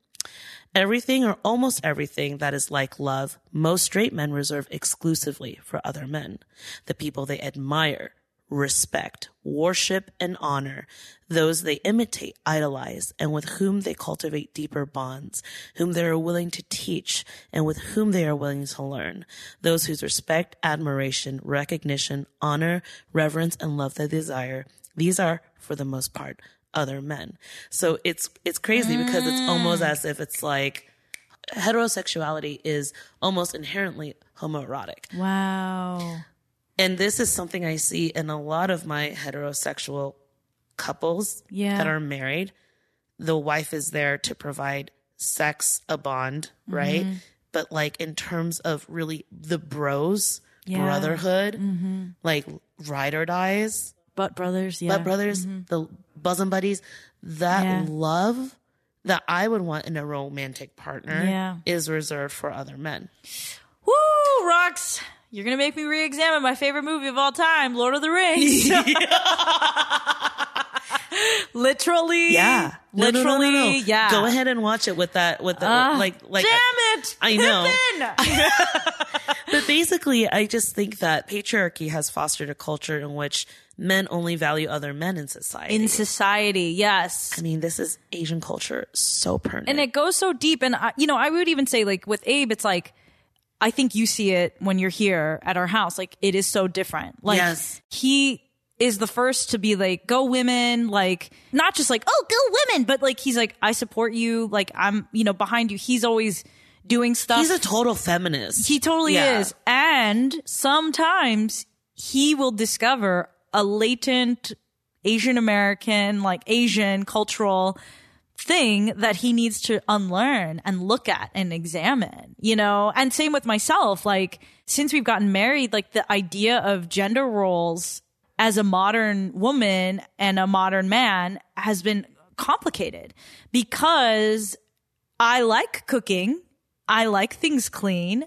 Everything or almost everything that is like love, most straight men reserve exclusively for other men. The people they admire, respect, worship, and honor, those they imitate, idolize, and with whom they cultivate deeper bonds, whom they are willing to teach, and with whom they are willing to learn, those whose respect, admiration, recognition, honor, reverence, and love they desire, these are, for the most part, other men. So it's it's crazy because it's almost as if it's like heterosexuality is almost inherently homoerotic. Wow. And this is something I see in a lot of my heterosexual couples Yeah. that are married. The wife is there to provide sex, a bond, right? Mm-hmm. But like in terms of really the bros, Yeah. Mm-hmm. brotherhood, like ride or dies, But brothers, yeah. but brothers, the bosom buddies, that Yeah. love that I would want in a romantic partner Yeah. is reserved for other men. Woo, Rox. You're gonna make me re-examine my favorite movie of all time, Lord of the Rings. literally, Yeah, No, no, no, literally, no, yeah. Go ahead and watch it with that, with the Ah, like, like. damn it! I know. But basically, I just think that patriarchy has fostered a culture in which men only value other men in society. In society, yes. I mean, this is Asian culture so permanent. and it goes so deep and I, you know i would even say like with abe it's like i think you see it when you're here at our house like it is so different like Yes. he is the first to be like go women like not just like oh go women but like he's like i support you like i'm you know behind you he's always doing stuff He's a total feminist. he totally Yeah. is. And sometimes he will discover a latent Asian American, like Asian cultural thing that he needs to unlearn and look at and examine, you know? And same with myself. Like, since we've gotten married, like the idea of gender roles as a modern woman and a modern man has been complicated because I like cooking. I like things clean.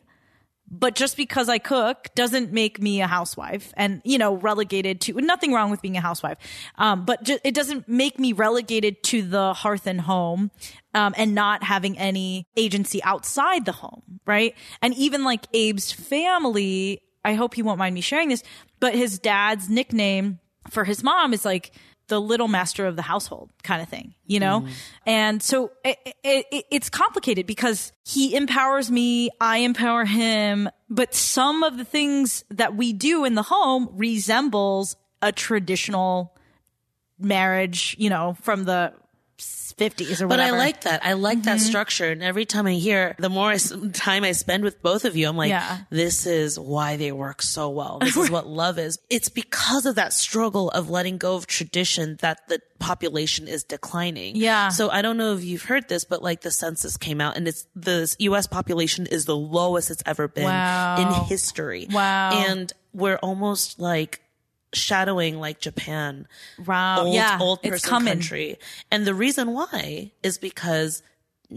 But just because I cook doesn't make me a housewife and, you know, relegated to nothing wrong with being a housewife. Um, but ju- it doesn't make me relegated to the hearth and home, um, and not having any agency outside the home. Right. And even like Abe's family, I hope he won't mind me sharing this, but his dad's nickname for his mom is like the little master of the household kind of thing, you know? Mm. And so it, it, it, it's complicated because he empowers me, I empower him, but some of the things that we do in the home resembles a traditional marriage, you know, from the 50s or whatever. But. I like that. I like that Mm-hmm. structure. And every time I hear, the more I time I spend with both of you, I'm like, Yeah. this is why they work so well. This is what love is. It's because of that struggle of letting go of tradition that the population is declining. Yeah. So I don't know if you've heard this, but like the census came out and it's the U.S. population is the lowest it's ever been Wow. in history. Wow. And we're almost like shadowing like Japan Wow. old, yeah. old person country. And the reason why is because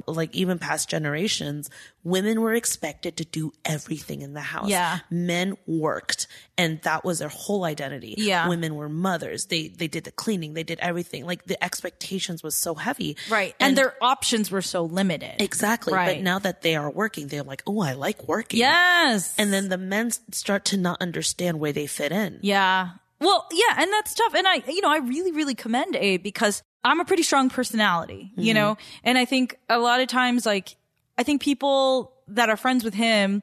like even past generations, women were expected to do everything in the house. Yeah. Men worked and that was their whole identity. Yeah. Women were mothers. They they did the cleaning, they did everything. Like the expectations was so heavy. Right. And, their options were so limited. Exactly. Right. But now that they are working, they're like, Oh, I like working. yes. And then the men start to not understand where they fit in. Yeah. Well, yeah, and that's tough. And I, you know, I really, really commend Abe because I'm a pretty strong personality, you mm-hmm. know? And I think a lot of times, like, I think people that are friends with him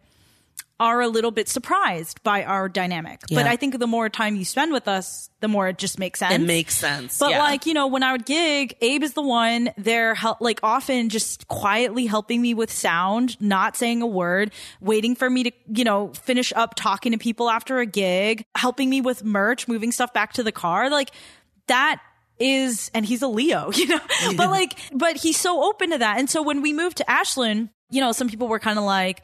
are a little bit surprised by our dynamic. But I think the more time you spend with us, the more it just makes sense. It makes sense. But yeah. like, you know, when I would gig, Abe is the one they're hel- like often just quietly helping me with sound, not saying a word, waiting for me to, you know, finish up talking to people after a gig, helping me with merch, moving stuff back to the car. Like that is, and he's a Leo, you know, but like, but he's so open to that. And so when we moved to Ashland, you know, some people were kind of like,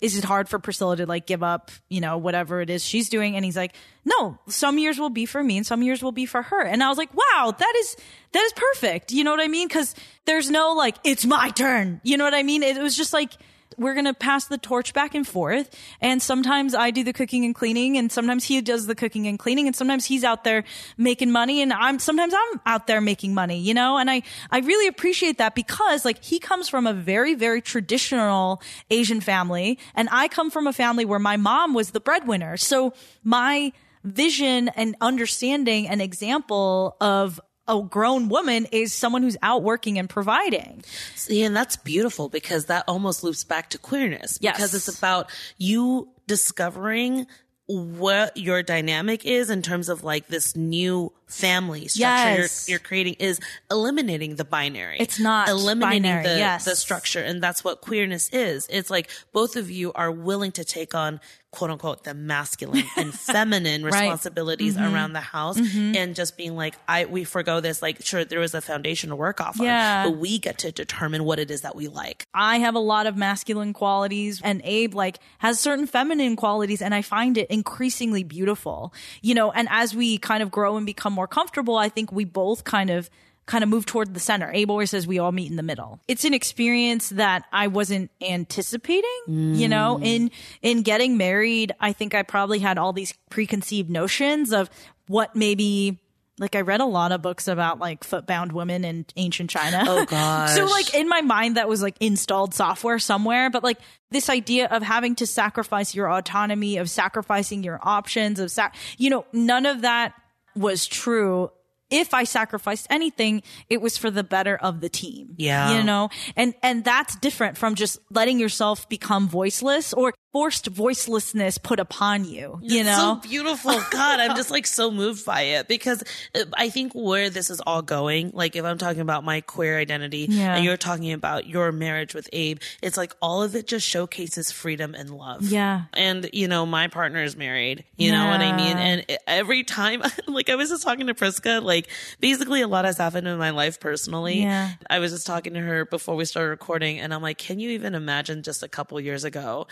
is it hard for Priscilla to like give up, you know, whatever it is she's doing? And he's like, no, some years will be for me and some years will be for her. And I was like, wow, that is, that is perfect. You know what I mean? Cause there's no like, it's my turn. You know what I mean? It was just like, we're going to pass the torch back and forth. And sometimes I do the cooking and cleaning and sometimes he does the cooking and cleaning and sometimes he's out there making money and I'm, sometimes I'm out there making money, you know? And I, I really appreciate that because like he comes from a very, very traditional Asian family and I come from a family where my mom was the breadwinner. So my vision and understanding and example of a grown woman is someone who's out working and providing. See, and that's beautiful because that almost loops back to queerness Yes. because it's about you discovering what your dynamic is in terms of like this new family structure Yes. you're, you're creating is eliminating the binary. It's not eliminating binary, the, yes. the structure. And that's what queerness is. It's like both of you are willing to take on quote unquote the masculine and feminine Right. Mm-hmm. responsibilities around the house and just being like, I, we forego this. Like, sure, there was a foundation to work off Yeah. on, but we get to determine what it is that we like. I have a lot of masculine qualities and Abe like has certain feminine qualities and I find it increasingly beautiful. You know, and as we kind of grow and become more comfortable, I think we both kind of kind of move toward the center. Abe always says we all meet in the middle. It's an experience that I wasn't anticipating, you know, mm. in in getting married, I think I probably had all these preconceived notions of what maybe like I read a lot of books about like footbound women in ancient China. Oh, gosh. so like in my mind that was like installed software somewhere, but like this idea of having to sacrifice your autonomy, of sacrificing your options, of sac- you know, none of that was true. If I sacrificed anything, it was for the better of the team. Yeah. You know, and, and that's different from just letting yourself become voiceless or forced voicelessness put upon you, you It's know? so beautiful. God, I'm just like so moved by it because uh, I think where this is all going, like if I'm talking about my queer identity Yeah. and you're talking about your marriage with Abe, it's like all of it just showcases freedom and love. Yeah. And, you know, my partner is married, you know what I mean? And every time, like I was just talking to Priska, like basically a lot has happened in my life personally. Yeah. I was just talking to her before we started recording and I'm like, can you even imagine just a couple years ago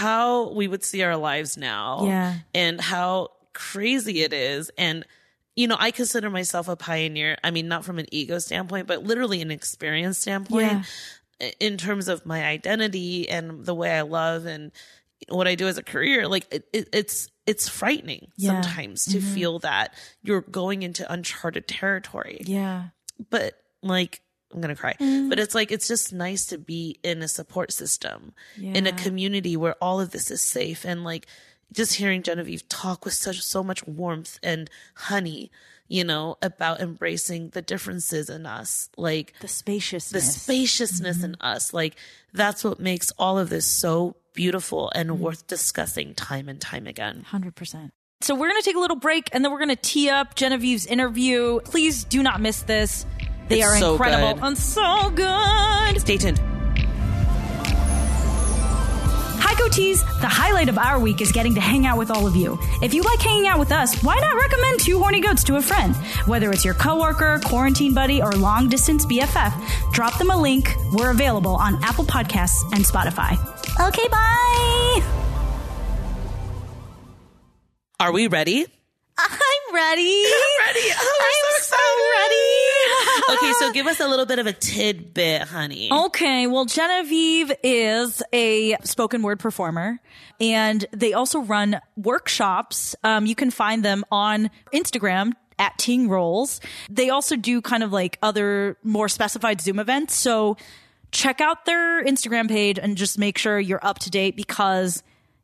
how we would see our lives now? Yeah. And how crazy it is. And, you know, I consider myself a pioneer. I mean, not from an ego standpoint, but literally an experience standpoint in terms of my identity and the way I love and what I do as a career. Like it, it, it's, it's frightening Yeah. Mm-hmm. sometimes to feel that you're going into uncharted territory Yeah. but like I'm gonna cry. Mm. But it's like it's just nice to be in a support system, in a community where all of this is safe, and like just hearing Genevieve talk with such so much warmth and honey, you know, about embracing the differences in us, like The spaciousness, the spaciousness. spaciousness in us, like that's what makes all of this so beautiful and worth discussing time and time again. 100%. So we're going to take a little break and then we're going to tee up Genevieve's interview. Please do not miss this. They It's are so incredible good. and so good. Stay tuned. Hi, Goatees! The highlight of our week is getting to hang out with all of you. If you like hanging out with us, why not recommend Two Horny Goats to a friend? Whether it's your coworker, quarantine buddy, or long distance BFF, drop them a link. We're available on Apple Podcasts and Spotify. Okay, bye! Are we ready? I'm ready. ready. Oh, I'm so ready. okay, so give us a little bit of a tidbit, honey. Okay, well, Genevieve is a spoken word performer, and they also run workshops. Um, you can find them on Instagram at Ting Rolls. They also do kind of like other more specified Zoom events. So check out their Instagram page and just make sure you're up to date because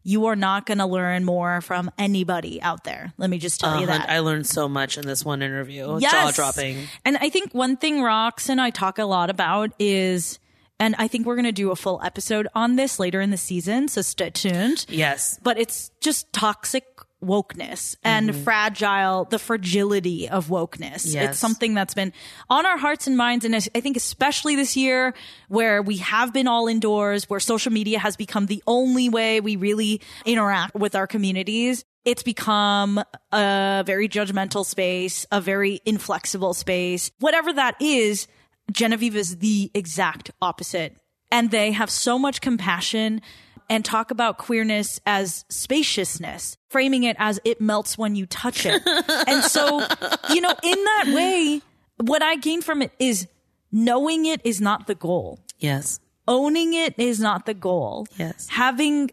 you are not going to learn more from anybody out there. Let me just tell you Uh, that. I learned so much in this one interview. Yes. Jaw dropping. And I think one thing Rox and I talk a lot about is, and I think we're going to do a full episode on this later in the season, so stay tuned. Yes. But it's just toxic wokeness and mm-hmm. fragile, the fragility of wokeness. Yes. It's something that's been on our hearts and minds. And I think especially this year where we have been all indoors, where social media has become the only way we really interact with our communities. It's become a very judgmental space, a very inflexible space. Whatever that is, Genevieve is the exact opposite. And they have so much compassion and talk about queerness as spaciousness, framing it as it melts when you touch it. and so, you know, in that way, what I gain from it is knowing it is not the goal. Yes. Owning it is not the goal. Yes. Having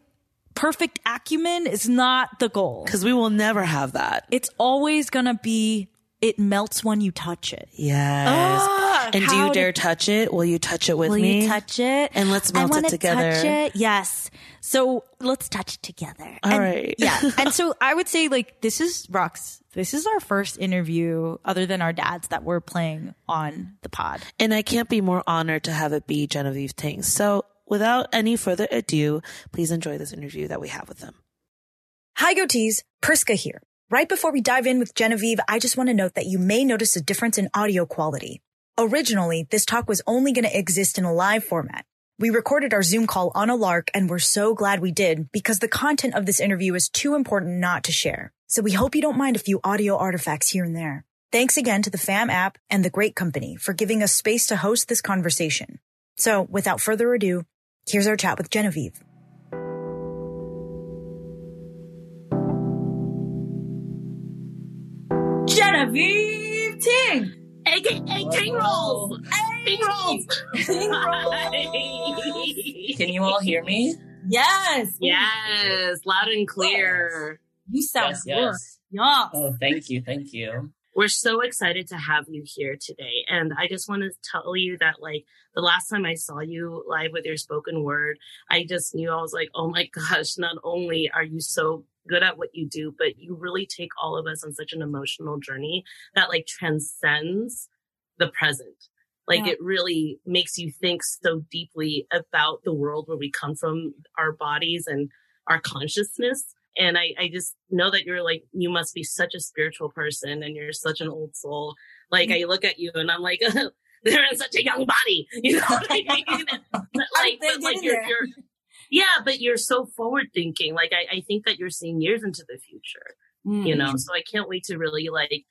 perfect acumen is not the goal. Because we will never have that. It's always going to be it melts when you touch it. Yes. Ah, and do how you did- dare touch it? Will you touch it with Will me? you touch it? And let's I melt it wanna together. Touch it. Yes. So let's touch it together. All and, right. Yeah. And so I would say like this is Rox. This is our first interview other than our dads that we're playing on the pod. And I can't be more honored to have it be Genevieve Ting. So without any further ado, please enjoy this interview that we have with them. Hi, goatees. Priska here. Right before we dive in with Genevieve, I just want to note that you may notice a difference in audio quality. Originally, this talk was only going to exist in a live format. We recorded our Zoom call on a lark and we're so glad we did because the content of this interview is too important not to share. So we hope you don't mind a few audio artifacts here and there. Thanks again to the FAM app and the Great Company for giving us space to host this conversation. So without further ado, here's our chat with Genevieve. Genevieve Ting! AKA Ting Rolls! Ting Rolls! Can you all hear me? Yes! yes, loud and clear. You sound yes, yes. Yes. Oh, thank you, thank you. We're so excited to have you here today. And I just want to tell you that, like, the last time I saw you live with your spoken word, I just knew I was like, oh my gosh, not only are you so good at what you do, but you really take all of us on such an emotional journey that, like, transcends the present. Like, Yeah. it really makes you think so deeply about the world where we come from, our bodies, and our consciousness. And I, I just know that you're like you must be such a spiritual person and you're such an old soul. Like i look at you and i'm like they're in such a young body you know i mean? But like, but like you're, you're yeah but you're so forward thinking like I, I think that you're seeing years into the future you know so i can't wait to really like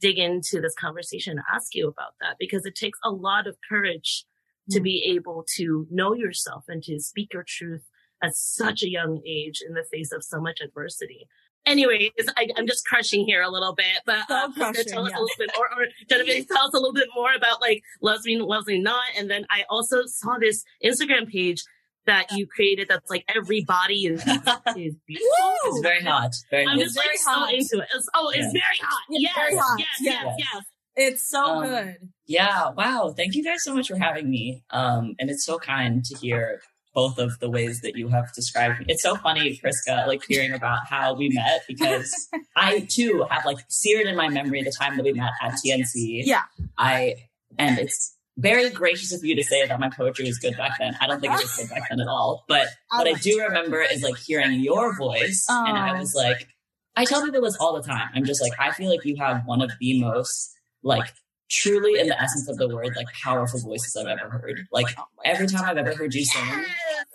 dig into this conversation and ask you about that because it takes a lot of courage to be able to know yourself and to speak your truth at such a young age in the face of so much adversity. Anyways, I, I'm just crushing here a little bit, but So uh, crushing, tell us yeah. a little bit more, or Genevieve, tell us a little bit more about like loves me, loves me not. And then I also saw this Instagram page that you created that's like everybody is, is beautiful. It's very hot. Very I'm hot. just like very so hot. into it. It's, oh, it's very hot. It's Yes, very hot. yes, Yeah. yes, yes. It's so Um, good. Yeah, wow. Thank you guys so much for having me. Um, and it's so kind to hear both of the ways that you have described me. It's so funny, Priska, like hearing about how we met because I too have like seared in my memory the time that we met at TNC. Yeah. I and it's very gracious of you to say that my poetry was good back then. I don't think it was good back then at all. But what I do remember is like hearing your voice, and I was like, I tell people this all the time. I'm just like, I feel like you have one of the most like truly in the essence of the word, like powerful voices I've ever heard. Like every time I've ever heard you sing.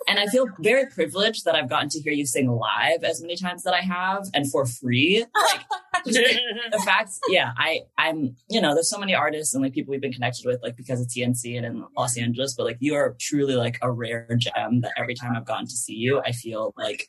And I feel very privileged that I've gotten to hear you sing live as many times that I have and for free. Like the fact, yeah, I, I'm, you know, there's so many artists and like people we've been connected with, like because of TNC and in Los Angeles, but like you are truly like a rare gem that every time I've gotten to see you, I feel like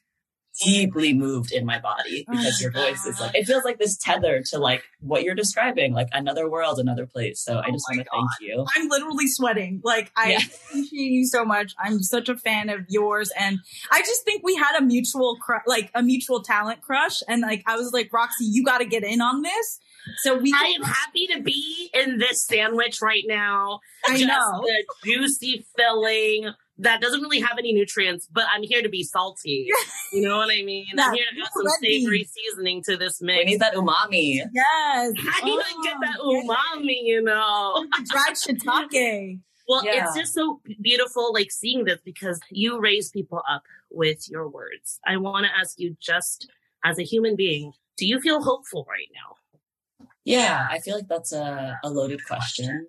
deeply moved in my body oh because Oh your voice is like it feels like this tether to like what you're describing, like another world, another place. So I Oh just my want to thank you. I'm literally sweating. Like I Yeah. appreciate you so much. I'm such a fan of yours, and I just think we had a mutual, cru- like a mutual talent crush. And like I was like, Roxy, you got to get in on this. So we, I am happy to be in this sandwich right now. I Just know. the juicy filling that doesn't really have any nutrients, but I'm here to be salty. You know what I mean? I'm here to add some ready. savory seasoning to this We mix. need that umami. Yes, How do to Oh, get that umami, you know. dried shiitake. Well, Yeah. it's just so beautiful, like seeing this because you raise people up with your words. I want to ask you, just as a human being, do you feel hopeful right now? Yeah, I feel like that's a, a loaded question.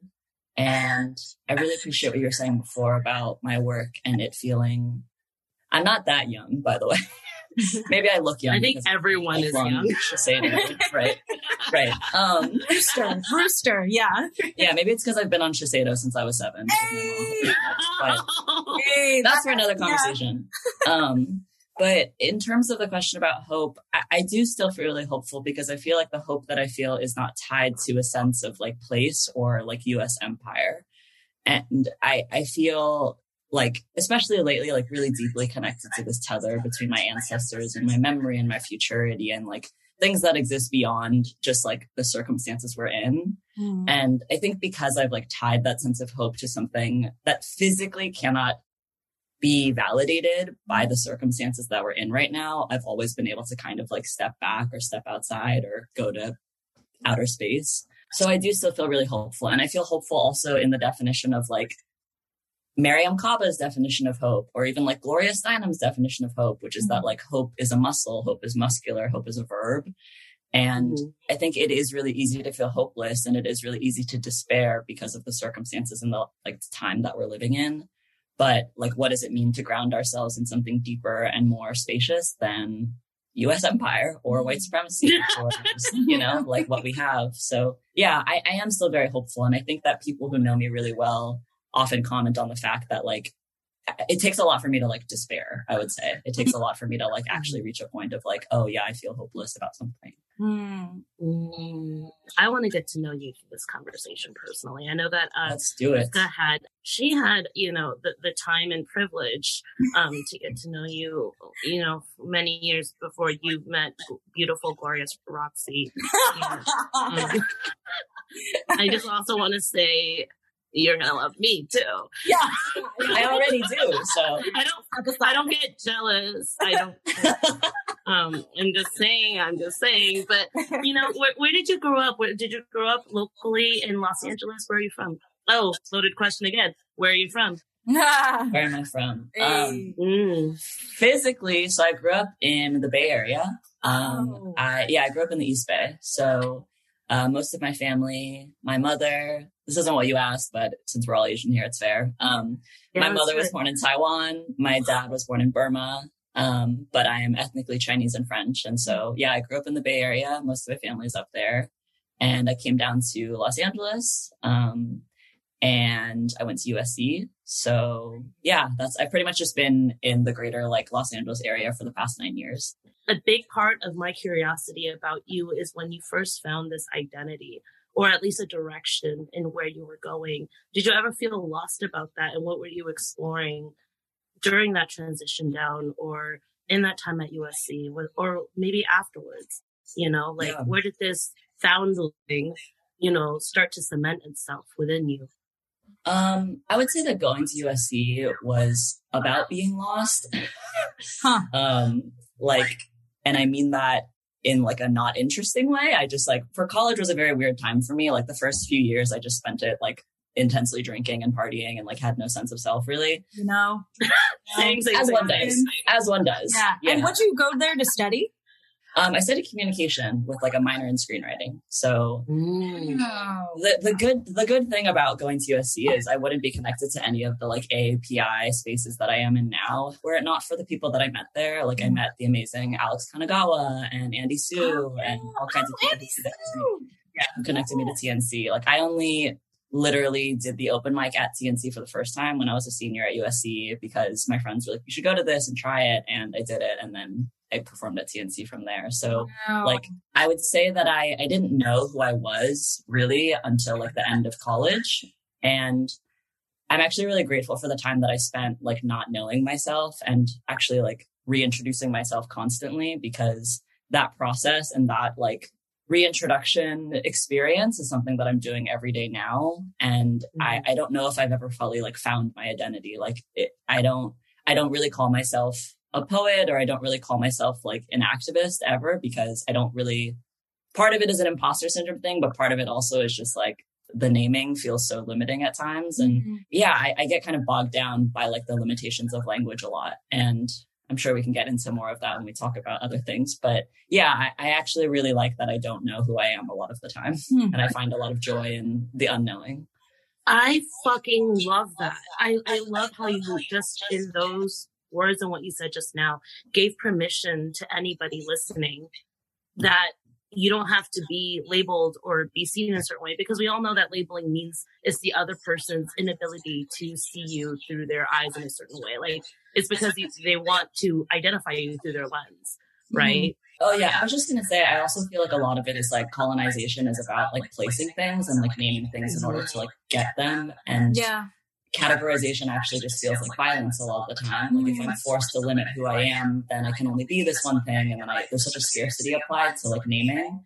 And I really appreciate what you were saying before about my work and it feeling. I'm not that young, by the way. Maybe I look young. I think everyone is young. Shiseido, right? Right. Um, Rooster, rooster, yeah. yeah, maybe it's because I've been on Shiseido since I was seven. But Hey, that's for another yeah. conversation. Um, but in terms of the question about hope, I, I do still feel really hopeful because I feel like the hope that I feel is not tied to a sense of like place or like US empire. And I, I feel like, especially lately, like really deeply connected to this tether between my ancestors and my memory and my futurity and like things that exist beyond just like the circumstances we're in. Mm. And I think because I've like tied that sense of hope to something that physically cannot be validated by the circumstances that we're in right now, I've always been able to kind of like step back or step outside or go to outer space. So I do still feel really hopeful. And I feel hopeful also in the definition of like Mariame Kaba's definition of hope, or even like Gloria Steinem's definition of hope, which is that like hope is a muscle, hope is muscular, hope is a verb. And Mhm. I think it is really easy to feel hopeless and it is really easy to despair because of the circumstances and the like time that we're living in. But like, what does it mean to ground ourselves in something deeper and more spacious than US empire or white supremacy or you know, like what we have. So yeah, I, I am still very hopeful. And I think that people who know me really well often comment on the fact that like, it takes a lot for me to like despair, I would say. It takes a lot for me to like actually reach a point of like, oh yeah, I feel hopeless about something. Mm. Mm, I want to get to know you through this conversation personally. I know that uh, Let's do it. Jessica had she had you know the, the time and privilege um to get to know you you know many years before you met beautiful glorious roxy And, um, i just also want to say you're gonna love me too yeah. I already do. So i don't i don't get jealous i don't um i'm just saying i'm just saying but you know where, where did you grow up where did you grow up locally in los angeles where are you from oh loaded question again where are you from where am I from? Um, mm. physically, so I grew up in the Bay Area. Um, Oh. I yeah, I grew up in the East Bay. So uh, most of my family, my mother. This isn't what you asked, but since we're all Asian here, it's fair. Um, Yeah, my mother was born in Taiwan. My dad was born in Burma. Um, but I am ethnically Chinese and French, and so yeah, I grew up in the Bay Area. Most of my family's up there, and I came down to Los Angeles. Um, and I went to USC. So yeah, that's I've pretty much just been in the greater like Los Angeles area for the past nine years. a big part of my curiosity about you is when you first found this identity or at least a direction in where you were going. Did you ever feel lost about that? And what were you exploring during that transition down or in that time at USC or, maybe afterwards? You know, like Yeah. where did this foundling, you know, start to cement itself within you? Um, I would say that going to USC was about being lost. Huh. Um, like, and I mean that in like a not interesting way. I just like for college was a very weird time for me. Like the first few years, I just spent it like intensely drinking and partying and like had no sense of self really, You know? Same, as one does, as one does. Yeah. And would you go there to study? Um, I studied communication with like a minor in screenwriting. So Mm. the, the good the good thing about going to USC is I wouldn't be connected to any of the like AAPI spaces that I am in now were it not for the people that I met there. Like I met the amazing Alex Kanagawa and Andy Sue and all kinds of people. Andy who connected me- Yeah, who connected me to TNC. Like I only literally did the open mic at TNC for the first time when I was a senior at USC because my friends were like, you should go to this and try it. And I did it. And then I performed at TNC from there. So like I would say that I I didn't know who I was really until like the end of college. And I'm actually really grateful for the time that I spent like not knowing myself and actually like reintroducing myself constantly because that process and that like reintroduction experience is something that I'm doing every day now. And I mm-hmm. I don't know if I've ever fully like found my identity. Like it, I don't I don't really call myself a poet or I don't really call myself like an activist ever because I don't really part of it is an imposter syndrome thing, but part of it also is just like the naming feels so limiting at times. And Mm-hmm. yeah, I, I get kind of bogged down by like the limitations of language a lot. And I'm sure we can get into more of that when we talk about other things. But yeah, I, I actually really like that I don't know who I am a lot of the time. Hmm. And I find a lot of joy in the unknowing. I fucking love that. I, I love how you just in those words and what you said just now gave permission to anybody listening that you don't have to be labeled or be seen in a certain way because we all know that labeling means it's the other person's inability to see you through their eyes in a certain way. Like it's because they want to identify you through their lens, mm-hmm. right? Oh yeah, I was just gonna say. I also feel like a lot of it is like colonization is about like placing things and like naming things in order to like get them, and Yeah. Categorization actually just feels like violence a lot of the time. Like if I'm forced to limit who I am, then I can only be this one thing, and then I, there's such a scarcity applied to like naming.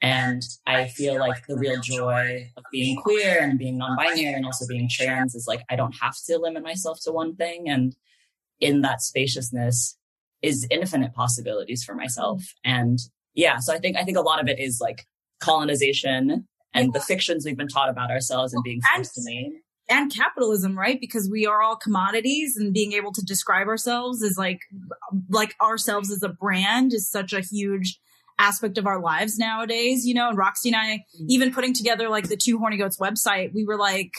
And I feel like the real joy of being queer and being non-binary and also being trans is like I don't have to limit myself to one thing, and in that spaciousness is infinite possibilities for myself. And yeah, so I think I think a lot of it is like colonization and the fictions we've been taught about ourselves and being forced to name. And capitalism, right? Because we are all commodities and being able to describe ourselves as like, like ourselves as a brand is such a huge aspect of our lives nowadays, you know, and Roxy and I, mm-hmm. even putting together like the two horny goats website, we were like,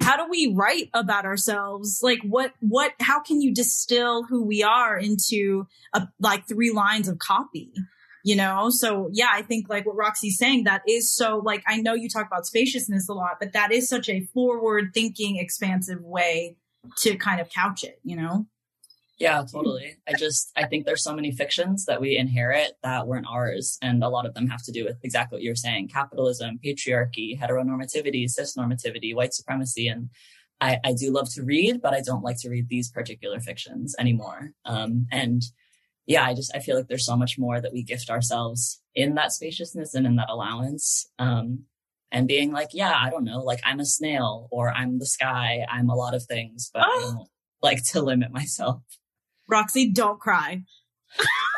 how do we write about ourselves? Like what, what, how can you distill who we are into a, like three lines of copy? You know so yeah i think like what roxy's saying that is so like i know you talk about spaciousness a lot but that is such a forward thinking expansive way to kind of couch it you know Yeah, totally. I just I think there's so many fictions that we inherit that weren't ours, and a lot of them have to do with exactly what you're saying: capitalism, patriarchy, heteronormativity, cisnormativity, white supremacy, and I, I do love to read, but I don't like to read these particular fictions anymore. Um, and yeah, I just I feel like there's so much more that we gift ourselves in that spaciousness and in that allowance. Um, and being like, yeah, I don't know, like I'm a snail or I'm the sky, I'm a lot of things, but I Oh. don't like to limit myself. roxy don't cry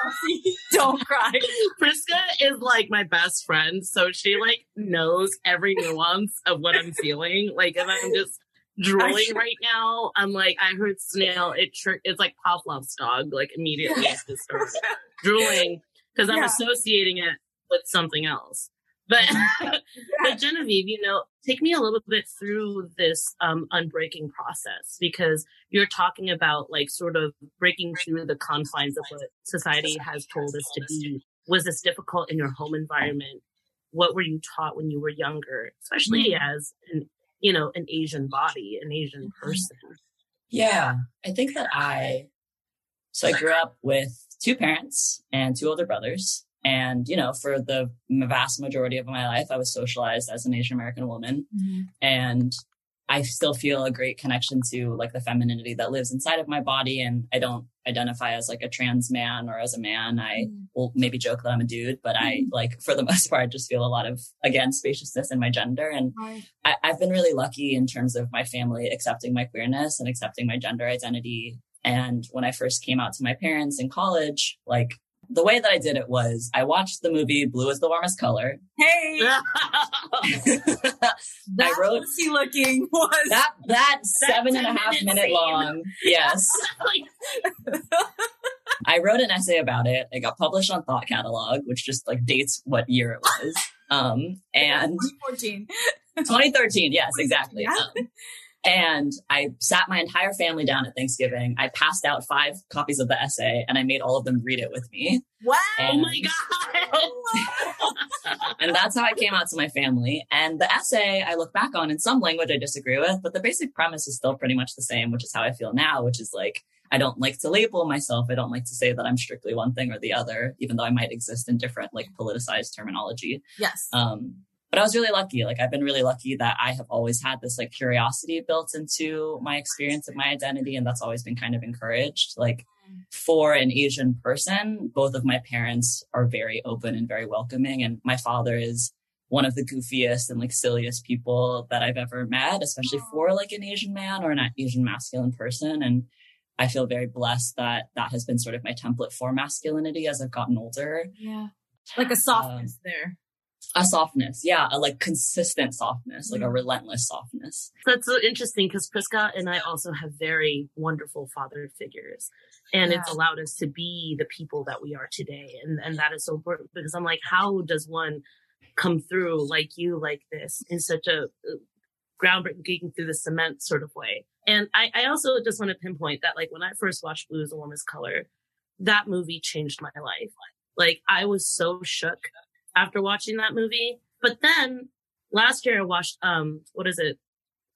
roxy don't cry Priska is like my best friend, so she like knows every nuance of what I'm feeling. Like if I'm just drooling right now, I'm like, I heard snail. It tr- it's like Pavlov's dog. Like immediately just drooling because I'm Yeah. associating it with something else. But but Genevieve, you know, take me a little bit through this um, unbreaking process because you're talking about like sort of breaking through the confines of what society has told us to be. Was this difficult in your home environment? What were you taught when you were younger, especially as an you know an Asian body, an Asian mm-hmm. person? Yeah, I think that I, so I grew up with two parents and two older brothers. And, you know, for the vast majority of my life, I was socialized as an Asian American woman. Mm-hmm. And I still feel a great connection to like the femininity that lives inside of my body. And I don't identify as like a trans man or as a man. I mm. will maybe joke that I'm a dude, but I mm. like, for the most part, just feel a lot of, again, spaciousness in my gender. And I, I've been really lucky in terms of my family accepting my queerness and accepting my gender identity. And when I first came out to my parents in college, like the way that I did it was I watched the movie Blue is the Warmest Color. hey that that wrote- pussy looking was that seven and a half minute minute long. Yes. I wrote an essay about it. It got published on Thought Catalog, which just like dates what year it was. Um, and 2014. 2013, yes, exactly. Yeah. Um, and I sat my entire family down at Thanksgiving. I passed out five copies of the essay and I made all of them read it with me. Wow. And, Oh my god! and that's how I came out to my family. And the essay I look back on in some language I disagree with, but the basic premise is still pretty much the same, which is how I feel now, which is like, I don't like to label myself. I don't like to say that I'm strictly one thing or the other, even though I might exist in different like politicized terminology. Yes. Um, but I was really lucky. Like I've been really lucky that I have always had this like curiosity built into my experience of my identity. And that's always been kind of encouraged. Like for an Asian person, both of my parents are very open and very welcoming. And my father is one of the goofiest and like silliest people that I've ever met, especially for like an Asian man or an Asian masculine person. And I feel very blessed that that has been sort of my template for masculinity as I've gotten older. yeah. Like a um, softness there. A softness, yeah, a like consistent softness, like a Mm. relentless softness. That's so interesting because Priska and I also have very wonderful father figures. And it's allowed us to be the people that we are today. And and that is so important because I'm like, how does one come through like you like this in such a uh, groundbreaking through the cement sort of way? And I, I also just want to pinpoint that like when I first watched Blue is the Warmest Color, that movie changed my life. Like I was so shook after watching that movie. But then last year I watched um what is it?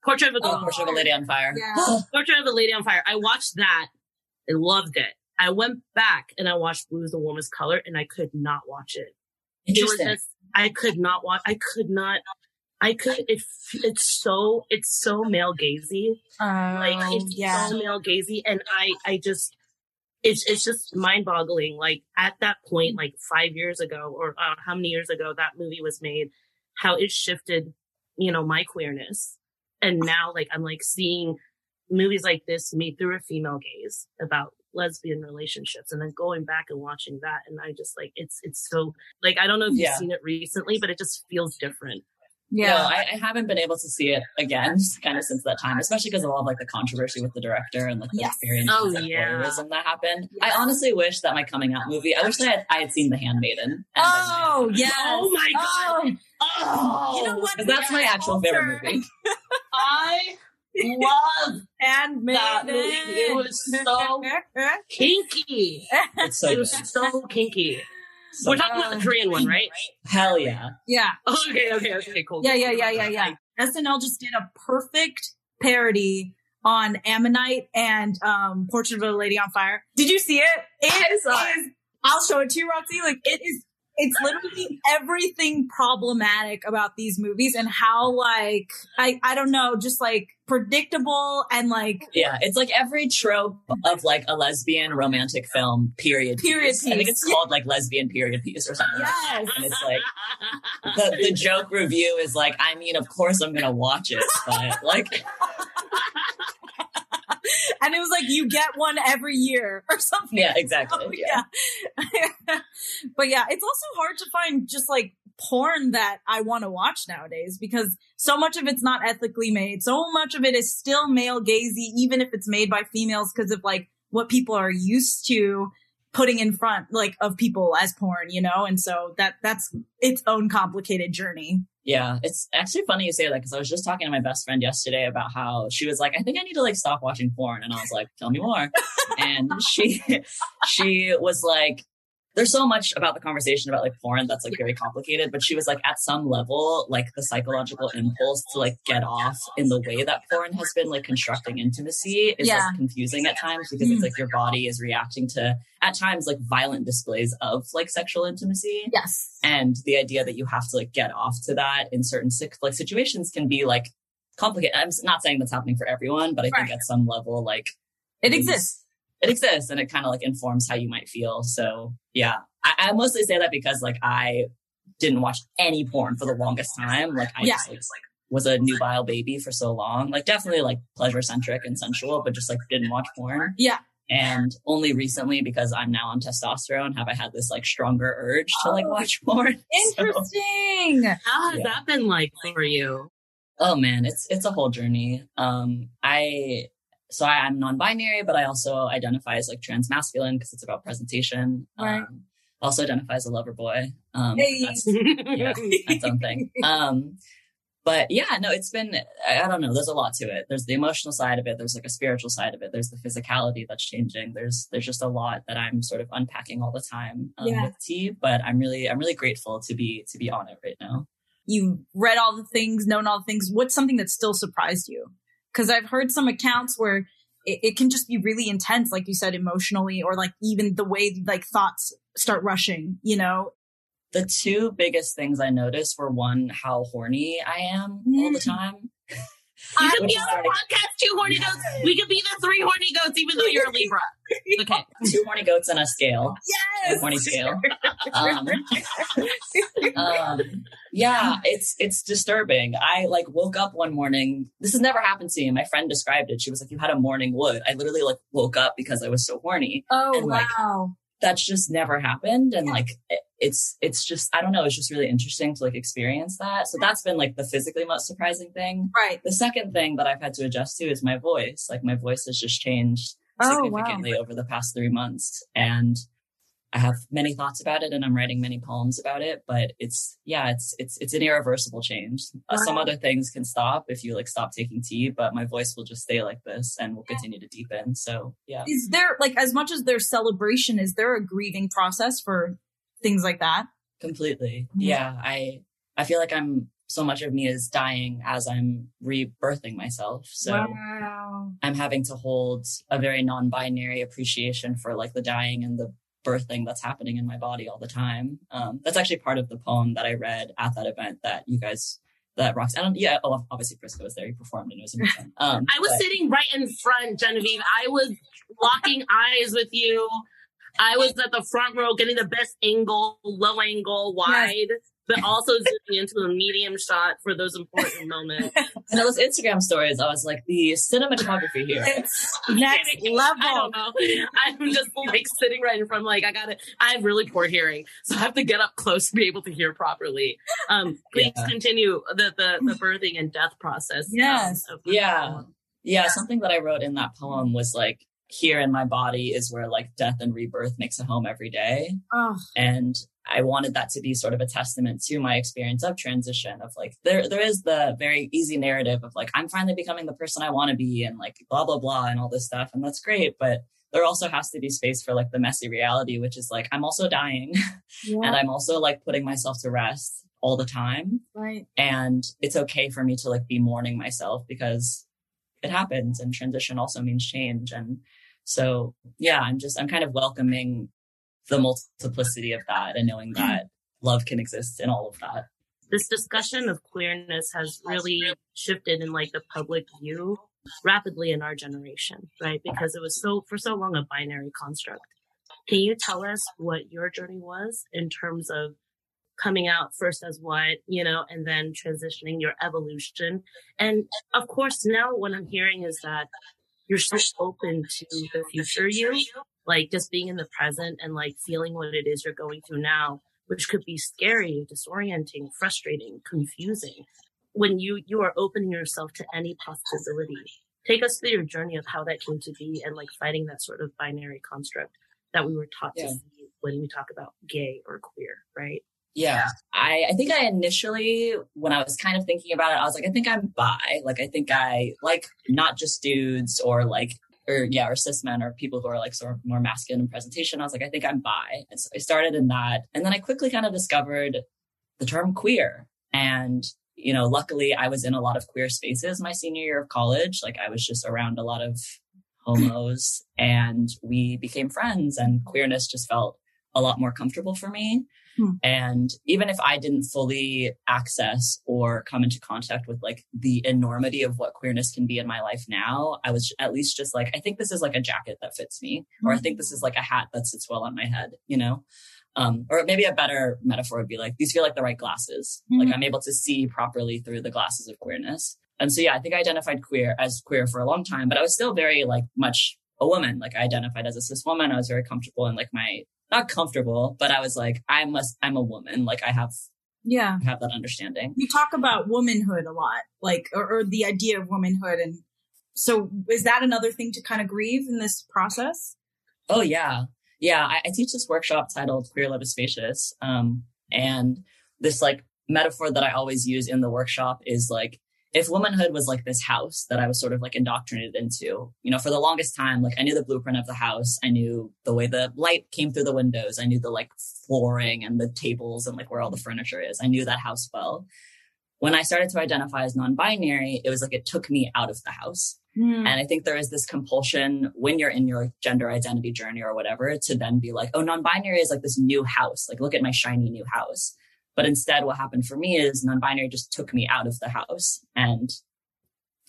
Portrait of a Oh, Portrait of a Lady on Fire. Yeah. Portrait of a Lady on Fire. I watched that and loved it. I went back and I watched Blue is the Warmest Color and I could not watch it. It was just, I could not watch, I could not, I could, it, it's so, it's so male gazy. Like it's Oh, yeah. so male gazy. And I, I just, it's, it's just mind boggling. Like at that point, like five years ago or uh, how many years ago that movie was made, how it shifted, you know, my queerness. And now like I'm like seeing movies like this made through a female gaze about lesbian relationships and then going back and watching that and I just like it's it's so like I don't know if you've Yeah. seen it recently but it just feels different. No, I, I haven't been able to see it again, just kind of since that time, especially because of all of like the controversy with the director and like the Yes. experience Oh, of yeah. voyeurism that happened. Yes. I honestly wish that my coming out movie, I wish that I had, I had seen The Handmaiden. and Oh, yes. Oh my god. Oh, Oh, you know what? 'Cause that's my actual favorite movie. I love And that movie. It was so kinky. It's so it was so kinky. So We're talking about the Korean one, right? Hell yeah. yeah. Okay, okay, okay, cool. Yeah, yeah, yeah, yeah, yeah. SNL just did a perfect parody on Ammonite and um Portrait of a Lady on Fire. Did you see it? It is. I'll show it to you, Roxy. Like it is. It's literally everything problematic about these movies and how like I I don't know, just like predictable and like Yeah, it's like every trope of like a lesbian romantic film, period. Period piece. I think it's called like lesbian period piece or something. yes. And it's like the, the joke review is like, I mean, of course I'm gonna watch it, but like, And it was like you get one every year or something. yeah, exactly. Oh, Yeah. yeah. but yeah, it's also hard to find just like porn that I want to watch nowadays because so much of it's not ethically made. So much of it is still male gazy, even if it's made by females because of like what people are used to putting in front like of people as porn, you know? And so that that's its own complicated journey. Yeah, it's actually funny you say that because I was just talking to my best friend yesterday about how she was like, I think I need to like stop watching porn, and I was like, tell me more. and she she was like, there's so much about the conversation about like porn that's like very complicated, but she was like, at some level, like the psychological impulse to like get off in the way that porn has been like constructing intimacy is Yeah. like confusing at times because it's hmm. like your body is reacting to at times like violent displays of like sexual intimacy Yes. and the idea that you have to like get off to that in certain like situations can be like complicated. I'm not saying that's happening for everyone, but I think at some level, like It is- exists. It exists, and it kind of like informs how you might feel. So yeah, I, I mostly say that because like I didn't watch any porn for the longest time. Like I Yeah. just like, like was a nubile baby for so long. Like definitely like pleasure centric and sensual, but just like didn't watch porn. Yeah. And only recently, because I'm now on testosterone, have I had this like stronger urge to like Oh. watch porn. So- Interesting. How has Yeah. that been like for you? Oh man, it's it's a whole journey. Um I so I, am non-binary, but I also identify as like transmasculine because it's about presentation. Right. Um, also identify as a lover boy. Um, Hey. that's, yeah, that's something. Um, but yeah, no, it's been, I, I don't know. There's a lot to it. There's the emotional side of it. There's like a spiritual side of it. There's the physicality that's changing. There's, there's just a lot that I'm sort of unpacking all the time um, Yeah. with tea, but I'm really, I'm really grateful to be, to be on it right now. You've read all the things, known all the things. What's something that still surprised you? Because I've heard some accounts where it, it can just be really intense, like you said, emotionally, or like even the way like thoughts start rushing, you know? The two biggest things I noticed were one, how horny I am all the mm. time. I could Which be on the podcast, two horny goats. We could be the three horny goats, even though you're a Libra. Okay. Two horny goats on a scale. Yes. Horny scale. Um, um, yeah, it's it's disturbing. I like woke up one morning. This has never happened to me. My friend described it. She was like, "You had a morning wood." I literally like woke up because I was so horny. oh, and, like, wow. That's just never happened, and like it- it's it's just I don't know. It's just really interesting to like experience that. So that's been like the physically most surprising thing. right. The second thing that I've had to adjust to is my voice. Like my voice has just changed Oh, wow. significantly over the past three months. And I have many thoughts about it and I'm writing many poems about it, but it's, yeah, it's, it's, it's an irreversible change. Uh, some other things can stop if you like stop taking tea, but my voice will just stay like this and will continue to deepen. So yeah. Is there, like, as much as there's celebration, is there a grieving process for things like that? Completely. Mhm. Yeah. I, I feel like I'm, so much of me is dying as I'm rebirthing myself. So wow. I'm having to hold a very non-binary appreciation for like the dying and the birthing that's happening in my body all the time. Um, that's actually part of the poem that I read at that event that you guys, that Rox. I don't, yeah, oh, obviously Prisca was there. He performed and it was amazing. Um, I was but- sitting right in front, Genevieve. I was locking eyes with you. I was at the front row getting the best angle, low angle, wide, but also zooming into a medium shot for those important moments. and those Instagram stories, I was like, the cinematography here. It's next level. I don't know. I'm just like sitting right in front. Like I got to I have really poor hearing, so I have to get up close to be able to hear properly. Um, please Yeah. continue the, the the birthing and death process. um, Yes. Yeah. Yeah, something that I wrote in that poem was like, here in my body is where like death and rebirth makes a home every day. Oh, and I wanted that to be sort of a testament to my experience of transition of like there there is the very easy narrative of like I'm finally becoming the person I want to be and like blah blah blah and all this stuff and that's great but there also has to be space for like the messy reality which is like I'm also dying yeah. and I'm also like putting myself to rest all the time right. and it's okay for me to like be mourning myself because it happens and transition also means change and so yeah i'm just i'm kind of welcoming the multiplicity of that and knowing that love can exist in all of that this discussion of queerness has really shifted in like the public view rapidly in our generation, right? Because it was so for so long a binary construct. Can you tell us what your journey was in terms of coming out first as what, you know, and then transitioning your evolution? And of course, now what I'm hearing is that you're so open to the future you, like just being in the present and like feeling what it is you're going through now which could be scary, disorienting, frustrating, confusing. When you you are opening yourself to any possibility, take us through your journey of how that came to be and like fighting that sort of binary construct that we were taught Yeah. to see when we talk about gay or queer, right? yeah i i think i initially when i was kind of thinking about it i was like i think i'm bi like i think i like not just dudes or like or yeah, or cis men or people who are like sort of more masculine in presentation. I was like, I think I'm bi. And so I started in that. And then I quickly kind of discovered the term queer. And, you know, luckily I was in a lot of queer spaces my senior year of college. Like I was just around a lot of homos and we became friends and queerness just felt a lot more comfortable for me. Hmm. And even if I didn't fully access or come into contact with like the enormity of what queerness can be in my life now, I was at least just like, I think this is like a jacket that fits me, or I think this is like a hat that sits well on my head, you know? Um, or maybe a better metaphor would be like, these feel like the right glasses. Mhm. Like I'm able to see properly through the glasses of queerness. And so, yeah, I think I identified queer as queer for a long time, but I was still very like much a woman. Like I identified as a cis woman. I was very comfortable in like my, not comfortable, but I was like, I must, I'm a woman. Like I have, Yeah. have that understanding. You talk about womanhood a lot, like, or, or the idea of womanhood. And So is that another thing to kind of grieve in this process? Oh yeah. Yeah. I, I teach this workshop titled Queer Love is Spacious. Um, and this like metaphor that I always use in the workshop is like, if womanhood was like this house that I was sort of like indoctrinated into, you know, for the longest time, like I knew the blueprint of the house. I knew the way the light came through the windows. I knew the like flooring and the tables and like where all the furniture is. I knew that house well. When I started to identify as non binary, it was like it took me out of the house. Mm. And I think there is this compulsion when you're in your gender identity journey or whatever to then be like, oh, non binary is like this new house. Like, look at my shiny new house. But instead, what happened for me is non binary just took me out of the house. And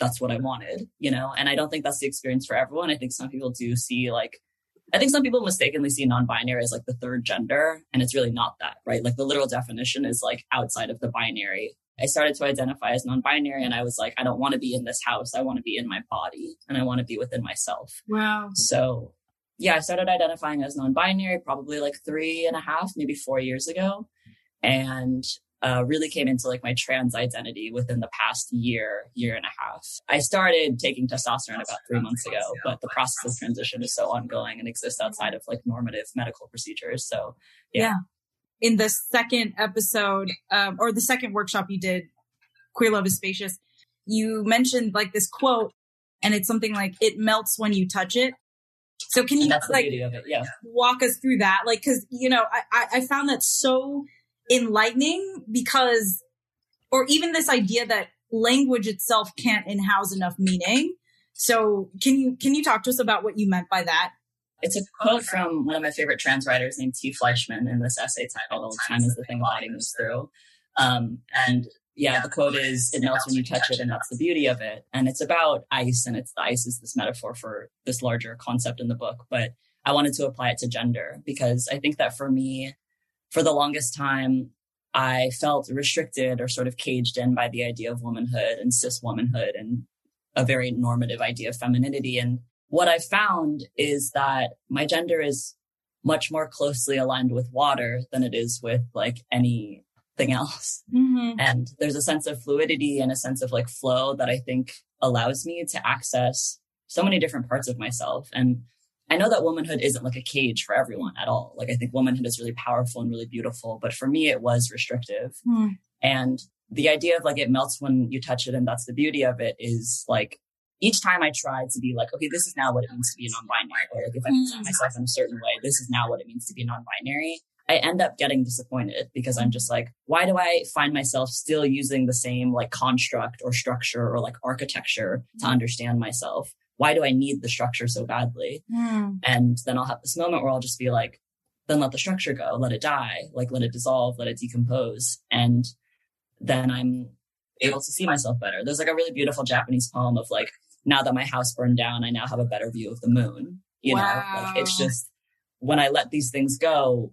that's what I wanted, you know? And I don't think that's the experience for everyone. I think some people do see like, I think some people mistakenly see non binary as like the third gender. And it's really not that, right? Like the literal definition is like outside of the binary. I started to identify as non binary and I was like, I don't want to be in this house. I want to be in my body and I want to be within myself. Wow. So yeah, I started identifying as non binary probably like three and a half, maybe four years ago and uh, really came into like my trans identity within the past year, year and a half. I started taking testosterone about three months ago, but the process of transition is so ongoing and exists outside of like normative medical procedures. So yeah. yeah. In the second episode, um, or the second workshop you did, Queer Love is Spacious, you mentioned like this quote, and it's something like, it melts when you touch it. So can you like yeah. walk us through that? Like, cause you know, I, I found that so enlightening because, or even this idea that language itself can't in-house enough meaning. So can you, can you talk to us about what you meant by that? It's a quote from one of my favorite trans writers named T. Fleischmann in this essay titled Time is the Thing Lighting Moves Through. Um, and yeah, the quote is, it melts when you touch it, and that's the beauty of it. And it's about ice, and it's the ice is this metaphor for this larger concept in the book. But I wanted to apply it to gender because I think that for me, for the longest time, I felt restricted or sort of caged in by the idea of womanhood and cis womanhood and a very normative idea of femininity. And what I found is that my gender is much more closely aligned with water than it is with like anything else. Mm-hmm. And there's a sense of fluidity and a sense of like flow that I think allows me to access so many different parts of myself. And I know that womanhood isn't like a cage for everyone at all. Like I think womanhood is really powerful and really beautiful, but for me it was restrictive. Mm. And the idea of like it melts when you touch it and that's the beauty of it is like each time I try to be like, okay, this is now what it means to be non-binary, or like if I present hmm. myself in a certain way, this is now what it means to be non-binary. I end up getting disappointed because I'm just like, why do I find myself still using the same like construct or structure or like architecture to hmm. understand myself? Why do I need the structure so badly? Mm. And then I'll have this moment where I'll just be like, then let the structure go, let it die, like let it dissolve, let it decompose. And then I'm able to see myself better. There's like a really beautiful Japanese poem of like, now that my house burned down, I now have a better view of the moon. You wow. know, like it's just when I let these things go,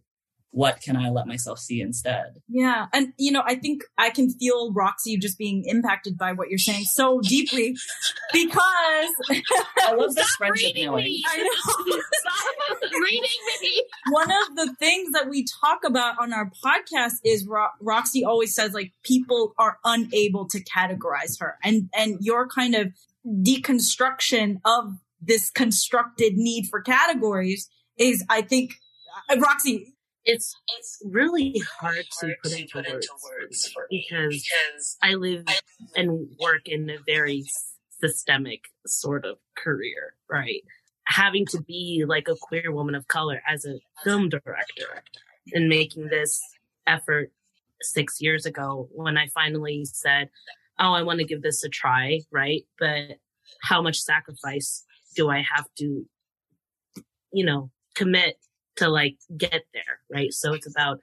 what can I let myself see instead? Yeah. And, you know, I think I can feel Roxy just being impacted by what you're saying so deeply because I love this friendship knowing. I know. Stop reading me. One of the things that we talk about on our podcast is Ro- Roxy always says like people are unable to categorize her and, and your kind of deconstruction of this constructed need for categories is, I think, uh, Roxy, it's it's really hard to put into words, because I live and work in a very systemic sort of career, right? Having to be like a queer woman of color as a film director and making this effort six years ago when I finally said, Oh, I want to give this a try, right? But how much sacrifice do I have to, you know, commit to like get there, right? So it's about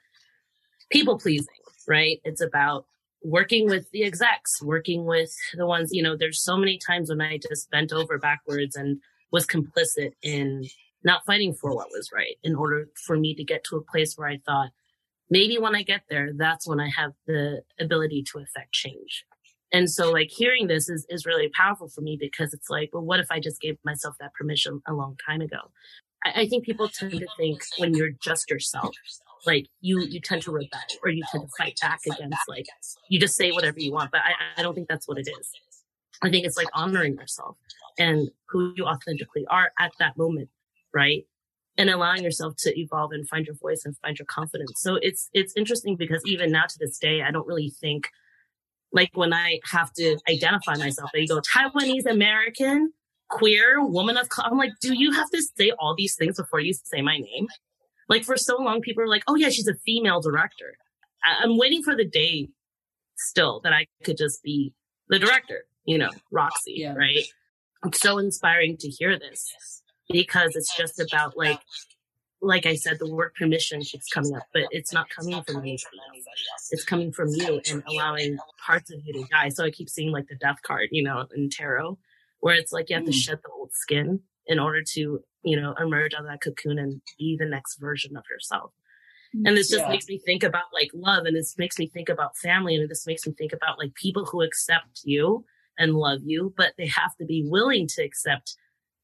people pleasing, right? It's about working with the execs, working with the ones, you know, there's so many times when I just bent over backwards and was complicit in not fighting for what was right in order for me to get to a place where I thought, maybe when I get there, that's when I have the ability to affect change. And so like hearing this is, is really powerful for me because it's like, well, what if I just gave myself that permission a long time ago? I, I think people tend to think when you're just yourself, like you you tend to rebel or you tend to fight back against like you just say whatever you want. But I, I don't think that's what it is. I think it's like honoring yourself and who you authentically are at that moment, right? And allowing yourself to evolve and find your voice and find your confidence. So it's it's interesting because even now to this day, I don't really think like when I have to identify myself, I go Taiwanese American, queer, woman of color. I'm like, do you have to say all these things before you say my name? Like for so long, people are like, oh yeah, she's a female director. I- I'm waiting for the day still that I could just be the director, you know, Roxy, Yeah. right? It's so inspiring to hear this because it's just about like, like I said, the word permission keeps coming up, but it's not coming from anybody else. It's coming from you and allowing parts of you to die. So I keep seeing like the death card, you know, in tarot, where it's like you have to Mm. shed the old skin in order to, you know, emerge out of that cocoon and be the next version of yourself. And this just Yeah. makes me think about like love and this makes me think about family and this makes me think about like people who accept you and love you, but they have to be willing to accept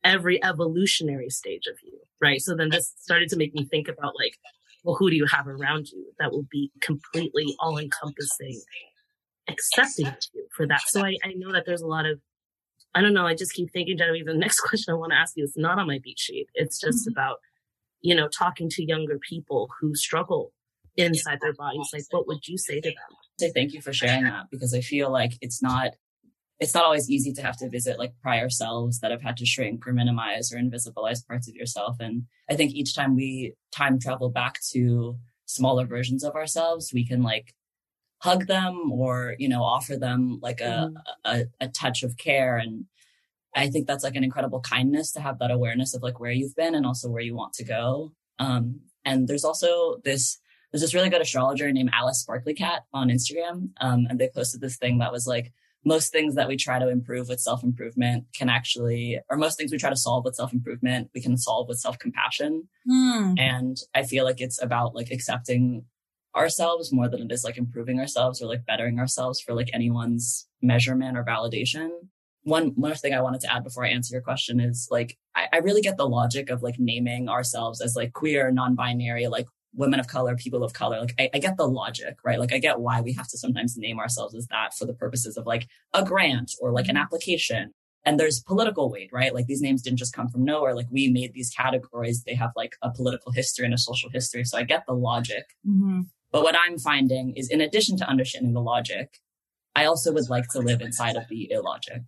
every evolutionary stage of you. Right. So then this started to make me think about like, well, who do you have around you that will be completely all encompassing, accepting you for that? So I, I know that there's a lot of, I don't know. I just keep thinking, Genevieve, the next question I want to ask you is not on my beat sheet. It's just mm-hmm. about, you know, talking to younger people who struggle inside their bodies. Like, what would you say to them? say thank you for sharing that because I feel like it's not it's not always easy to have to visit like prior selves that have had to shrink or minimize or invisibilize parts of yourself. And I think each time we time travel back to smaller versions of ourselves, we can like hug them or, you know, offer them like a, a, a touch of care. And I think that's like an incredible kindness to have that awareness of like where you've been and also where you want to go. Um, and there's also this there's this really good astrologer named Alice Sparkly Kat on Instagram. Um, and they posted this thing that was like, most things that we try to improve with self improvement can actually, or most things we try to solve with self improvement, we can solve with self compassion. Hmm. And I feel like it's about like accepting ourselves more than it is like improving ourselves or like bettering ourselves for like anyone's measurement or validation. One one thing I wanted to add before I answer your question is like I, I really get the logic of like naming ourselves as like queer, non-binary, like women of color, people of color. Like I, I get the logic, right? Like I get why we have to sometimes name ourselves as that for the purposes of like a grant or like an application. And there's political weight, right? Like these names didn't just come from nowhere. Like we made these categories. They have like a political history and a social history. So I get the logic. Mhm. But what I'm finding is in addition to understanding the logic, I also would like to live inside of the illogic.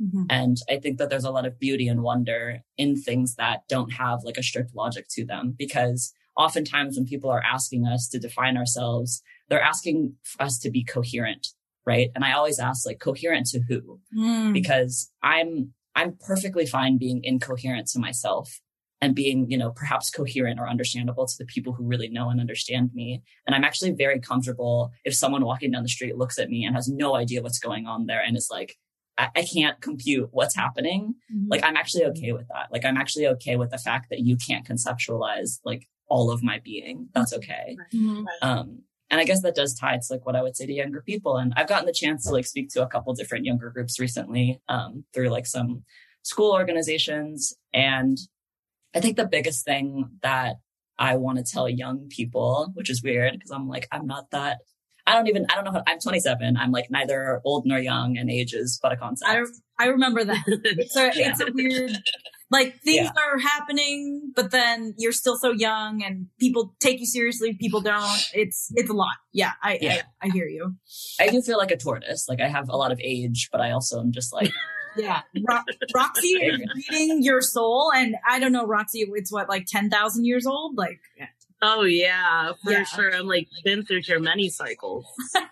Mhm. And I think that there's a lot of beauty and wonder in things that don't have like a strict logic to them because oftentimes when people are asking us to define ourselves, they're asking us to be coherent, right? And I always ask like coherent to who? Hmm. because I'm I'm perfectly fine being incoherent to myself and being, you know, perhaps coherent or understandable to the people who really know and understand me. And I'm actually very comfortable if someone walking down the street looks at me and has no idea what's going on there and is like, I, I can't compute what's happening. Mhm. Like I'm actually okay with that. Like I'm actually okay with the fact that you can't conceptualize like all of my being. That's okay. Mhm. Um, and I guess that does tie to like what I would say to younger people. And I've gotten the chance to like speak to a couple different younger groups recently um, through like some school organizations. And I think the biggest thing that I want to tell young people, which is weird because I'm like, I'm not that. I don't even, I don't know how, I'm 27. I'm like neither old nor young and age is but a concept. I, I remember that. It's Yeah. it's a weird, like things Yeah. are happening, but then you're still so young and people take you seriously. People don't. It's, it's a lot. Yeah. I, Yeah. I, I hear you. I do feel like a tortoise. Like I have a lot of age, but I also am just like, Yeah. Ro- Roxy is reading your soul. And I don't know, Roxy, it's what, like 10,000 years old? Like, Oh yeah, for Yeah. sure. I'm like been through your many cycles.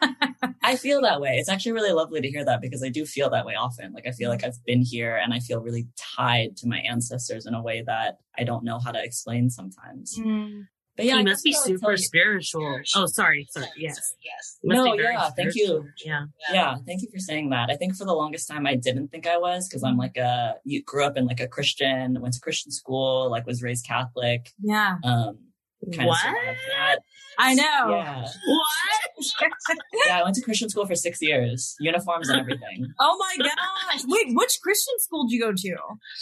I feel that way. It's actually really lovely to hear that because I do feel that way often. Like I feel mm-hmm. like I've been here and I feel really tied to my ancestors in a way that I don't know how to explain sometimes. Mm. But yeah, I must be what I would super spiritual. Oh, sorry, sorry. Yes. You must No, be very yeah, thank you. spiritual. Yeah. Yeah, thank you for saying that. I think for the longest time I didn't think I was because I'm like a you grew up in like a Christian, went to Christian school, like was raised Catholic. yeah. Um kind What? of that. I know. Yeah. What? Yeah, I went to Christian school for six years, uniforms and everything. Oh my gosh. Wait, which Christian school did you go to?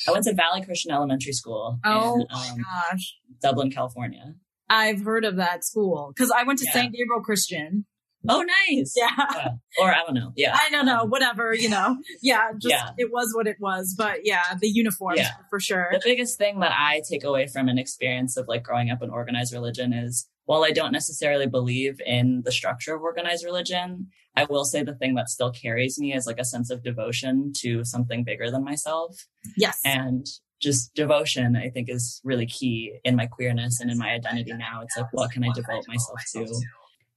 I went to Valley Christian Elementary School Oh in my um, gosh. Dublin, California. I've heard of that school because I went to Yeah. St. Gabriel Christian. Oh, nice. Yeah. yeah. Or I don't know. Yeah. I don't know. Whatever, you know. Yeah. Just, Yeah. it was what it was. But yeah, the uniforms Yeah. for sure. the biggest thing that I take away from an experience of like growing up in organized religion is while I don't necessarily believe in the structure of organized religion, I will say the thing that still carries me is like a sense of devotion to something bigger than myself. Yes. And just devotion, I think, is really key in my queerness and in my identity now. It's like, what can I devote myself to?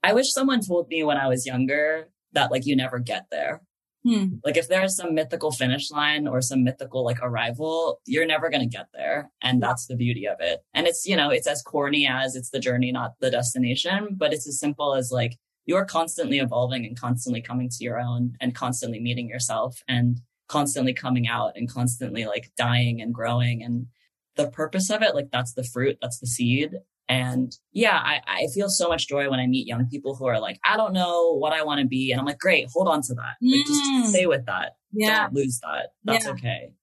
I wish someone told me when I was younger that like you never get there. Hmm. Like if there's some mythical finish line or some mythical like arrival, you're never going to get there. And that's the beauty of it. And it's, you know, it's as corny as it's the journey, not the destination, but it's as simple as like you're constantly evolving and constantly coming to your own and constantly meeting yourself and constantly coming out and constantly like dying and growing. And the purpose of it, like that's the fruit, that's the seed. And yeah, I, I feel so much joy when I meet young people who are like, I don't know what I want to be. And I'm like, great, hold on to that. Like, Mm. just stay with that. yeah. Don't lose that. That's Yeah. okay.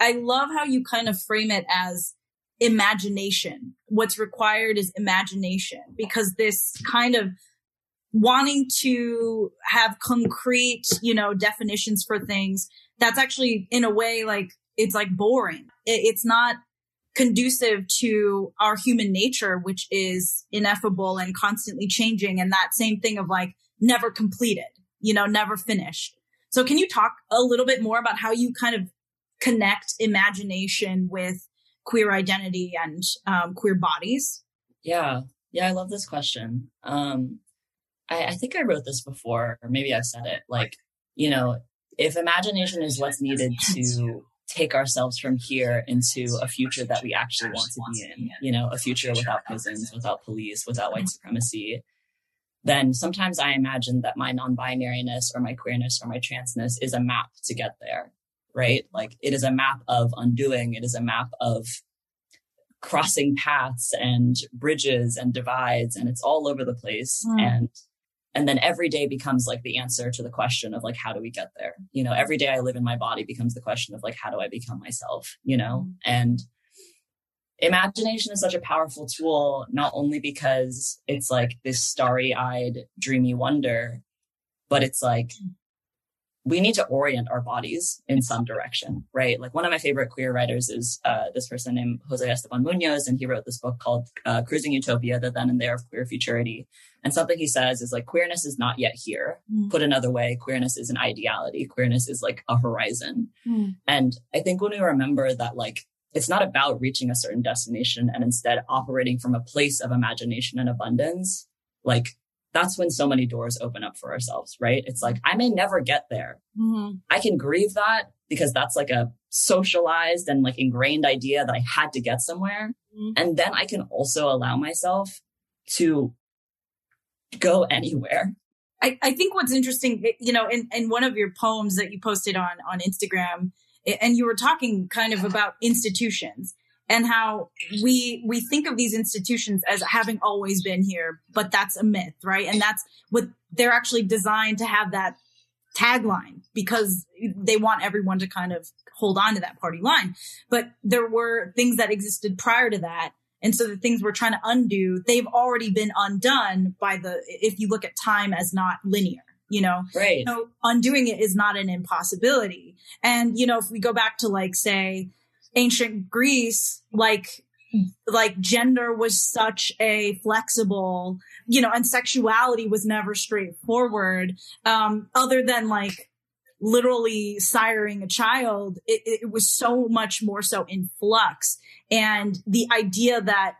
I love how you kind of frame it as imagination. What's required is imagination because this kind of wanting to have concrete, you know, definitions for things that's actually in a way like it's like boring. It, it's not conducive to our human nature, which is ineffable and constantly changing. And that same thing of like never completed, you know, never finished. So can you talk a little bit more about how you kind of connect imagination with queer identity and um, queer bodies? Yeah. Yeah. I love this question. Um, I, I think I wrote this before, or maybe I've said it. Like, you know, if imagination is what's needed to take ourselves from here into a future that we actually want to be in, you know, a future without prisons, without police, without white supremacy, then sometimes I imagine that my non binariness or my queerness or my transness is a map to get there, right? Like it is a map of undoing, it is a map of crossing paths and bridges and divides, and it's all over the place. Mm. And and then every day becomes like the answer to the question of like how do we get there you know every day i live in my body becomes the question of like how do i become myself you know and imagination is such a powerful tool not only because it's like this starry-eyed dreamy wonder but it's like we need to orient our bodies in some direction, right? Like one of my favorite queer writers is uh, this person named Jose Esteban Munoz, and he wrote this book called uh, Cruising Utopia, The Then and There of Queer Futurity. And something he says is like, queerness is not yet here. Mm. Put another way, queerness is an ideality. Queerness is like a horizon. Mm. And I think when we remember that, like, it's not about reaching a certain destination and instead operating from a place of imagination and abundance, like, that's when so many doors open up for ourselves, right? It's like, I may never get there. Mm-hmm. I can grieve that because that's like a socialized and like ingrained idea that I had to get somewhere. Mhm. And then I can also allow myself to go anywhere. I, I think what's interesting, eh, you know, in, in one of your poems that you posted on, on Instagram, eh, and you were talking kind of about institutions and how we, we think of these institutions as having always been here, but that's a myth, right? And that's what they're actually designed to have that tagline because they want everyone to kind of hold on to that party line. But there were things that existed prior to that. And so the things we're trying to undo, they've already been undone by the, if you look at time as not linear, you know? Right. So undoing it is not an impossibility. And, you know, if we go back to like, say, ancient Greece, like, like gender was such a flexible, you know, and sexuality was never straightforward. Um, other than like literally siring a child, it, it was so much more so in flux. And the idea that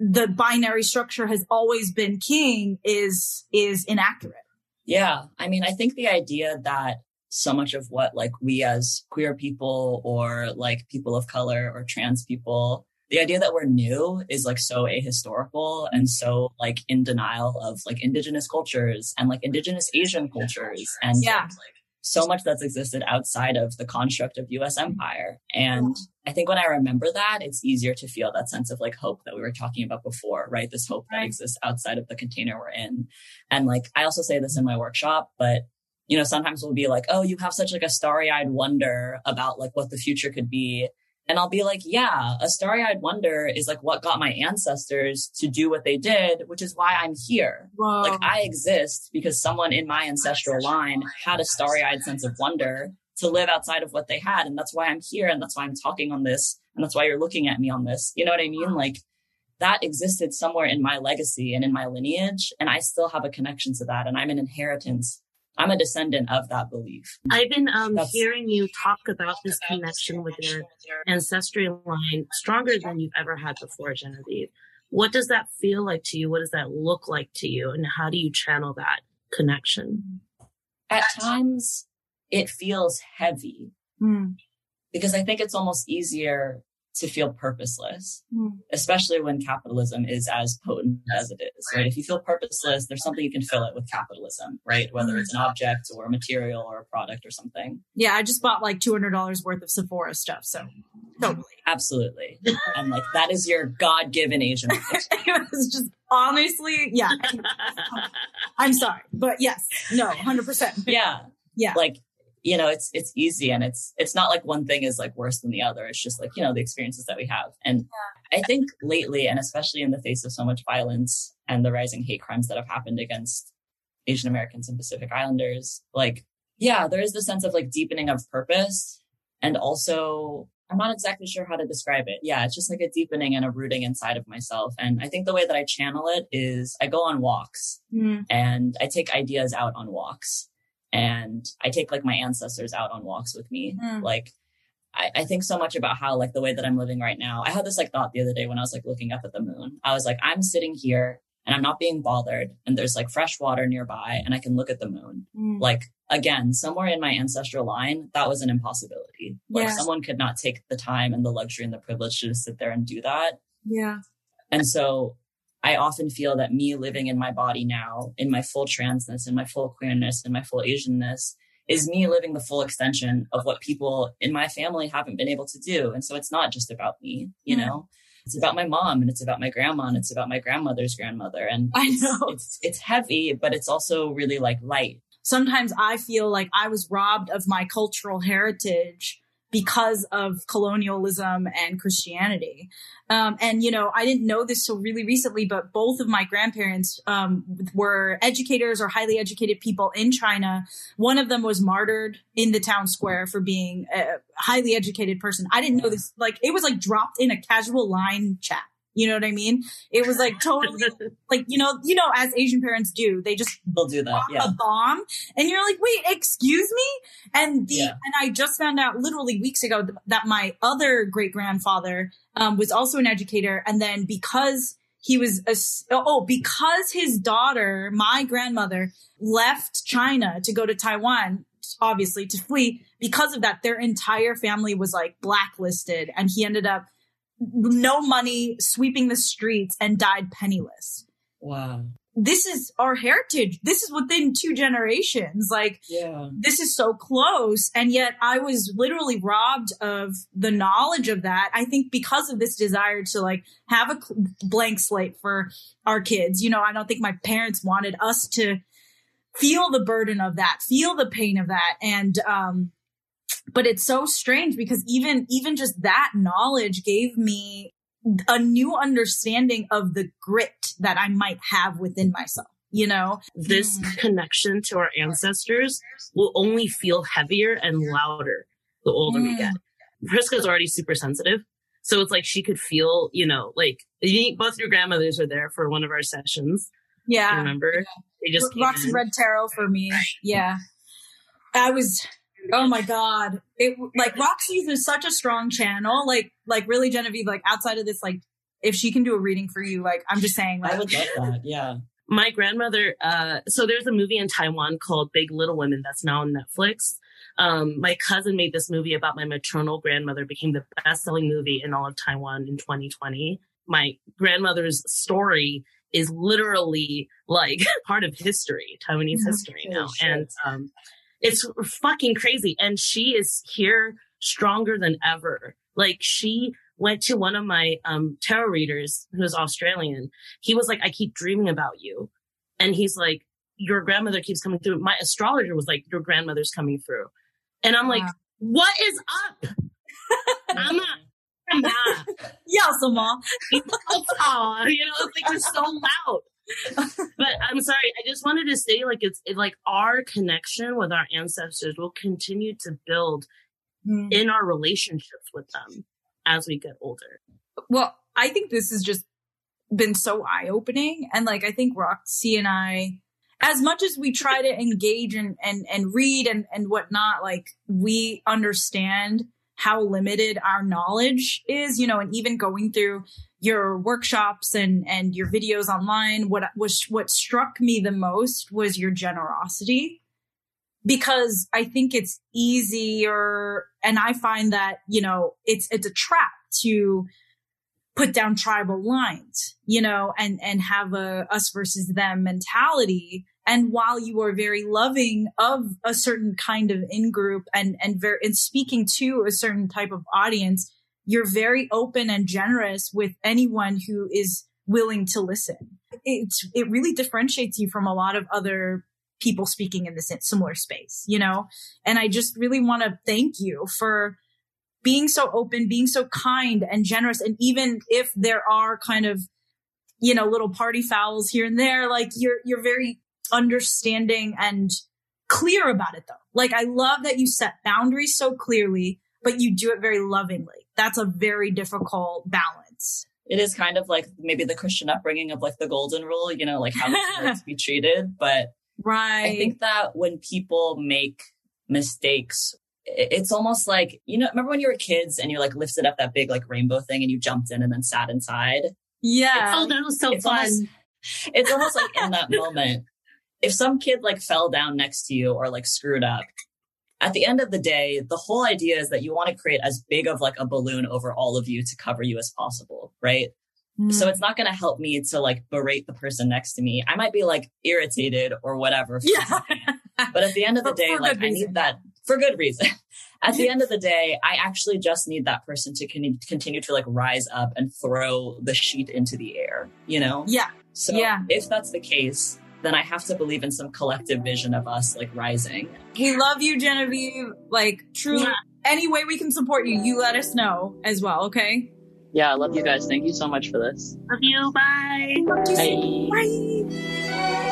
the binary structure has always been king is, is inaccurate. Yeah. I mean, I think the idea that so much of what like we as queer people or like people of color or trans people, the idea that we're new is like so ahistorical and so like in denial of like indigenous cultures and like indigenous Asian cultures and Yeah. like so much that's existed outside of the construct of US mm-hmm. empire. And I think when I remember that, it's easier to feel that sense of like hope that we were talking about before, right? This hope that exists outside of the container we're in. And like, I also say this in my workshop, but you know, sometimes we'll be like, oh, you have such like a starry eyed wonder about like what the future could be. And I'll be like, yeah, a starry eyed wonder is like what got my ancestors to do what they did, which is why I'm here. Whoa. Like I exist because someone in my ancestral line had a starry eyed sense of wonder to live outside of what they had. And that's why I'm here. And that's why I'm talking on this. And that's why you're looking at me on this. You know what I mean? Like that existed somewhere in my legacy and in my lineage. And I still have a connection to that. And I'm an inheritance. I'm a descendant of that belief. I've been um, hearing you talk about this connection with your ancestry line stronger than you've ever had before, Genevieve. What does that feel like to you? What does that look like to you? And how do you channel that connection? At times, it feels heavy Mm. because I think it's almost easier to feel purposeless, Mm. especially when capitalism is as potent as it is, right? If you feel purposeless, there's something you can fill it with capitalism, right? Whether it's an object or a material or a product or something. Yeah, I just bought like two hundred dollars worth of Sephora stuff, so totally. Absolutely. and like that is your God given Asian. it was just honestly, yeah. I'm sorry, but yes, no, hundred percent. yeah. Yeah. Like, you know, it's it's easy and it's it's not like one thing is like worse than the other. It's just like, you know, the experiences that we have. And I think lately, and especially in the face of so much violence and the rising hate crimes that have happened against Asian Americans and Pacific Islanders, like, yeah, there is the sense of like deepening of purpose. And also, I'm not exactly sure how to describe it. Yeah, it's just like a deepening and a rooting inside of myself. And I think the way that I channel it is I go on walks Mm. and I take ideas out on walks and I take like my ancestors out on walks with me. Mm. Like, I, I think so much about how like the way that I'm living right now. I had this like thought the other day when I was like looking up at the moon. I was like, I'm sitting here and I'm not being bothered and there's like fresh water nearby and I can look at the moon. Mm. Like again, somewhere in my ancestral line, that was an impossibility. Like someone could not take the time and the luxury and the privilege to just sit there and do that. Yeah. And so I often feel that me living in my body now, in my full transness, in my full queerness, in my full Asianness, is me living the full extension of what people in my family haven't been able to do. And so it's not just about me, you Mhm. know? It's about my mom and it's about my grandma and it's about my grandmother's grandmother. And I know. it's it's heavy, but it's also really like light. Sometimes I feel like I was robbed of my cultural heritage because of colonialism and Christianity. Um, and you know, I didn't know this till really recently, but both of my grandparents um, were educators or highly educated people in China. One of them was martyred in the town square for being a highly educated person. I didn't know this; like, it was like dropped in a casual line chat. You know what I mean? It was like totally like you know, you know, as Asian parents do, they just They'll do that yeah. a bomb, and you're like, wait, excuse me? And the Yeah. and I just found out literally weeks ago th- that my other great grandfather um, was also an educator, and then because he was a, oh because his daughter, my grandmother, left China to go to Taiwan. Obviously, to flee because of that, their entire family was like blacklisted, and he ended up no money, sweeping the streets, and died penniless Wow. this is our heritage. This is within two generations. Like, Yeah. this is so close. And yet I was literally robbed of the knowledge of that. I think because of this desire to like have a blank slate for our kids. You know, I don't think my parents wanted us to feel the burden of that, feel the pain of that. And, um, but it's so strange because even, even just that knowledge gave me a new understanding of the grit that I might have within myself, you know? this connection to our ancestors will only feel heavier and louder the older we Mm. get. Prisca's already super sensitive. So it's like she could feel, you know, like both your grandmothers are there for one of our sessions. Yeah. Remember? They just Roxy in. Read Tarot for me. Yeah. I was, oh my God. It like Roxy's is such a strong channel. Like, like really Genevieve, like outside of this, like if she can do a reading for you, like I'm just saying, like, I would love that. Yeah. my grandmother uh so there's a movie in taiwan called big little women that's now on netflix um my cousin made this movie about my maternal grandmother became the best-selling movie in all of taiwan in 2020 my grandmother's story is literally like part of history taiwanese Mhm. history now shit. and um it's fucking crazy and she is here stronger than ever like she went to one of my um tarot readers who's australian he was like, I keep dreaming about you. And he's like, your grandmother keeps coming through. My astrologer was like, your grandmother's coming through. And I'm like, Wow. what is up? I'm not, yeah, Sama. oh, you know, it's like you're so loud. But I'm sorry. I just wanted to say, like, it's it, like our connection with our ancestors will continue to build mm. in our relationships with them as we get older. Well, I think this has just been so eye opening, and like I think Roxy and I, as much as we try to engage and and and read and and whatnot, like we understand how limited our knowledge is, you know, and even going through your workshops and and your videos online what was what struck me the most was your generosity. Because i think it's easier and i find that you know it's it's a trap to put down tribal lines you know and and have a us versus them mentality. And while you are very loving of a certain kind of in group and and very and speaking to a certain type of audience you're very open and generous with anyone who is willing to listen. It's, it really differentiates you from a lot of other people speaking in this similar space, you know? And I just really want to thank you for being so open, being so kind and generous. And even if there are kind of, you know, little party fouls here and there, like you're, you're very understanding and clear about it though. Like I love that you set boundaries so clearly, but you do it very lovingly that's a very difficult balance. It is kind of like maybe the Christian upbringing of like the golden rule, you know, like how to be treated. But right. I think that when people make mistakes, it's almost like, you know, remember when you were kids and you like lifted up that big like rainbow thing and you jumped in and then sat inside? Yeah. oh, that was so it's fun. Almost, it's almost like in that moment, if some kid like fell down next to you or like screwed up, at the end of the day, the whole idea is that you want to create as big of like a balloon over all of you to cover you as possible, right? Mm. So it's not going to help me to like berate the person next to me. I might be like irritated or whatever. Yeah. but at the end of the day, like I need that for good reason. at the end of the day, I actually just need that person to con- continue to like rise up and throw the sheet into the air, you know? Yeah. So yeah. if that's the case, then I have to believe in some collective vision of us like rising. We love you, Genevieve. Like, truly, yeah. any way we can support you, you let us know as well, okay? Yeah, I love you guys. Thank you so much for this. Love you. Bye. Bye. Bye.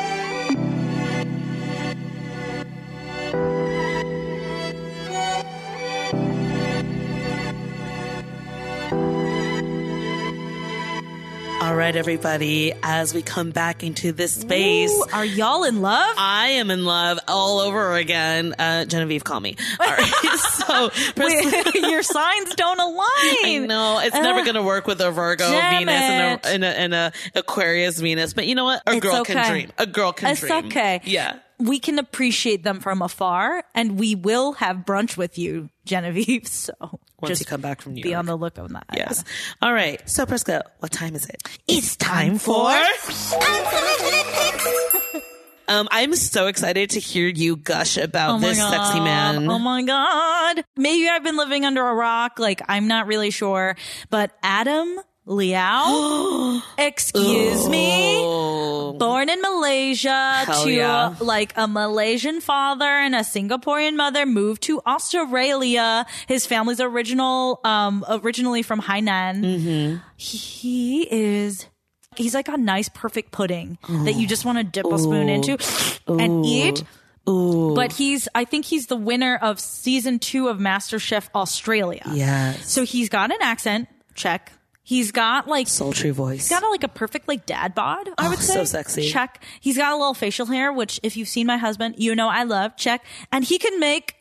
All right, everybody, as we come back into this space. Ooh, are y'all in love? I am in love all over again. Uh, Genevieve, call me. All right. so, Wait, your signs don't align. No. It's uh, never going to work with a Virgo Venus and a, and, a, and a, Aquarius Venus. But you know what? A it's girl okay. can dream. A girl can it's dream. It's okay. Yeah we can appreciate them from afar and we will have brunch with you, Genevieve. So once you come back from New be York. on the look on that. Yes. Yeah. All right. So Prisca, what time is it? It's time for Um, I'm so excited to hear you gush about oh this God. sexy man. Oh my God. Maybe I've been living under a rock. Like, I'm not really sure, but Adam Liaw. Excuse me. Born in Malaysia Hell to yeah. like a Malaysian father and a Singaporean mother moved to Australia. His family's original, um, originally from Hainan. Mm-hmm. He is he's like a nice perfect pudding that you just want to dip a spoon into and eat. Ooh. But he's, I think he's the winner of season two of MasterChef Australia. Yes. So he's got an accent, check. He's got like sultry voice. He's got a, like a perfect like dad bod. I Oh, would say so sexy. Check. He's got a little facial hair, which if you've seen my husband, you know I love. Check. And he can make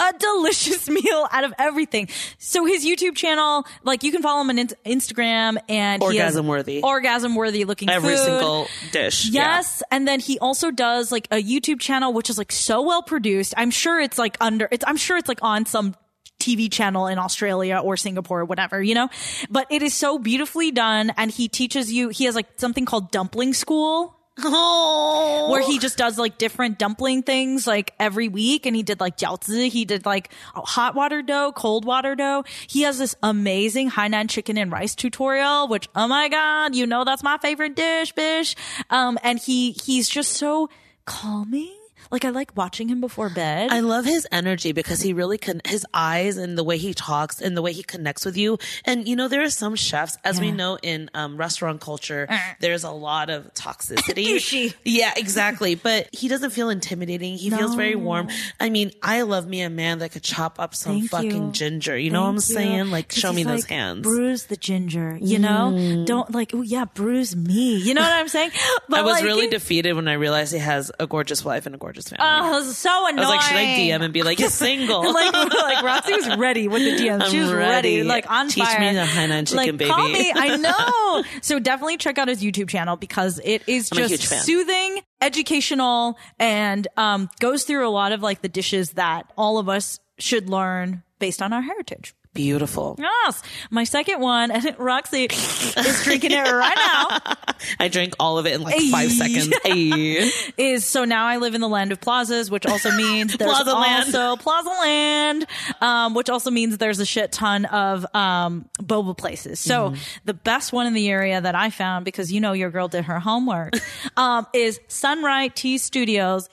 a delicious meal out of everything. So his YouTube channel, like you can follow him on in- Instagram and Orgasm worthy. orgasm worthy looking Every food. single dish. Yes, and then he also does like a YouTube channel which is like so well produced. I'm sure it's like under it's I'm sure it's like on some TV channel in Australia or Singapore or whatever, you know? But it is so beautifully done and he teaches you he has like something called dumpling school Oh. where he just does like different dumpling things like every week and he did like jiaozi he did like hot water dough cold water dough he has this amazing hainan chicken and rice tutorial which oh my god you know that's my favorite dish bish um and he he's just so calming Like I like watching him before bed. I love his energy because he really can, his eyes and the way he talks and the way he connects with you. And you know, there are some chefs, as we know in um, restaurant culture, there's a lot of toxicity. Yeah, exactly. But he doesn't feel intimidating. He feels very warm. I mean, I love me a man that could chop up some Thank fucking you. ginger. You know what I'm you. saying? Like, show me he's those hands. Bruise the ginger, you know? Don't like, oh yeah, bruise me. You know what I'm saying? But I was like, really defeated when I realized he has a gorgeous wife and a gorgeous family. Oh, it was so annoying. I was like, should I DM and be like, he's single? like, like Roxy was ready with the DMs. she was ready. ready. like on Teach fire. me the Hainan chicken, like, Call me. I know. so definitely check out his YouTube channel because it is I'm just soothing, educational, and um, goes through a lot of like the dishes that all of us should learn based on our heritage. Beautiful. Yes. My second one, and Roxy is drinking it right now. I drank all of it in like five Ay. seconds. Ay. is so now I live in the land of plazas, which also means there's Plaza land. also Plaza Land, um, which also means there's a shit ton of um, boba places. So Mm-hmm. the best one in the area that I found, because you know your girl did her homework, um, is Sunrise Tea Studios.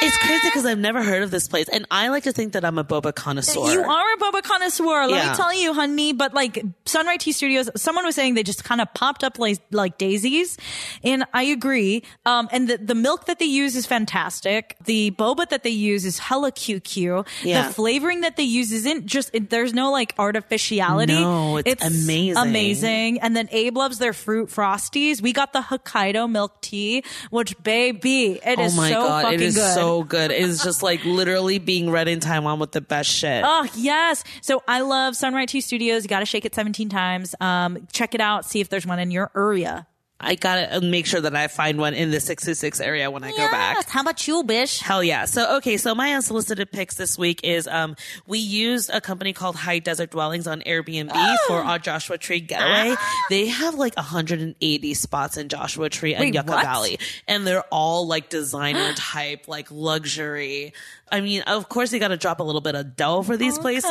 It's crazy because I've never heard of this place, and I like to think that I'm a boba connoisseur. You are a boba connoisseur. Let Yeah. me tell you, honey. But like Sunrise Tea Studios, someone was saying they just kind of popped up like, like daisies. And I agree. Um, and the, the milk that they use is fantastic. The boba that they use is hella QQ. Yeah. The flavoring that they use isn't just, it, there's no like artificiality. No, it's amazing. Amazing. And then Abe loves their fruit frosties. We got the Hokkaido milk tea, which baby, it is oh my so god, fucking it is good. so good. It is just like literally being read in Taiwan with the best shit. Oh yes. So I love Sunright Tea Studios. You got to shake it 17 times. Um, check it out. See if there's one in your area. I gotta make sure that I find one in the 626 area when I go back. How about you, bish? Hell yeah. So, okay. So my unsolicited picks this week is, um, we used a company called High Desert Dwellings on Airbnb for our Joshua Tree getaway. They have like 180 spots in Joshua Tree and Wait, Yucca what? Valley. And they're all like designer type, like luxury. I mean, of course you got to drop a little bit of dough for these places,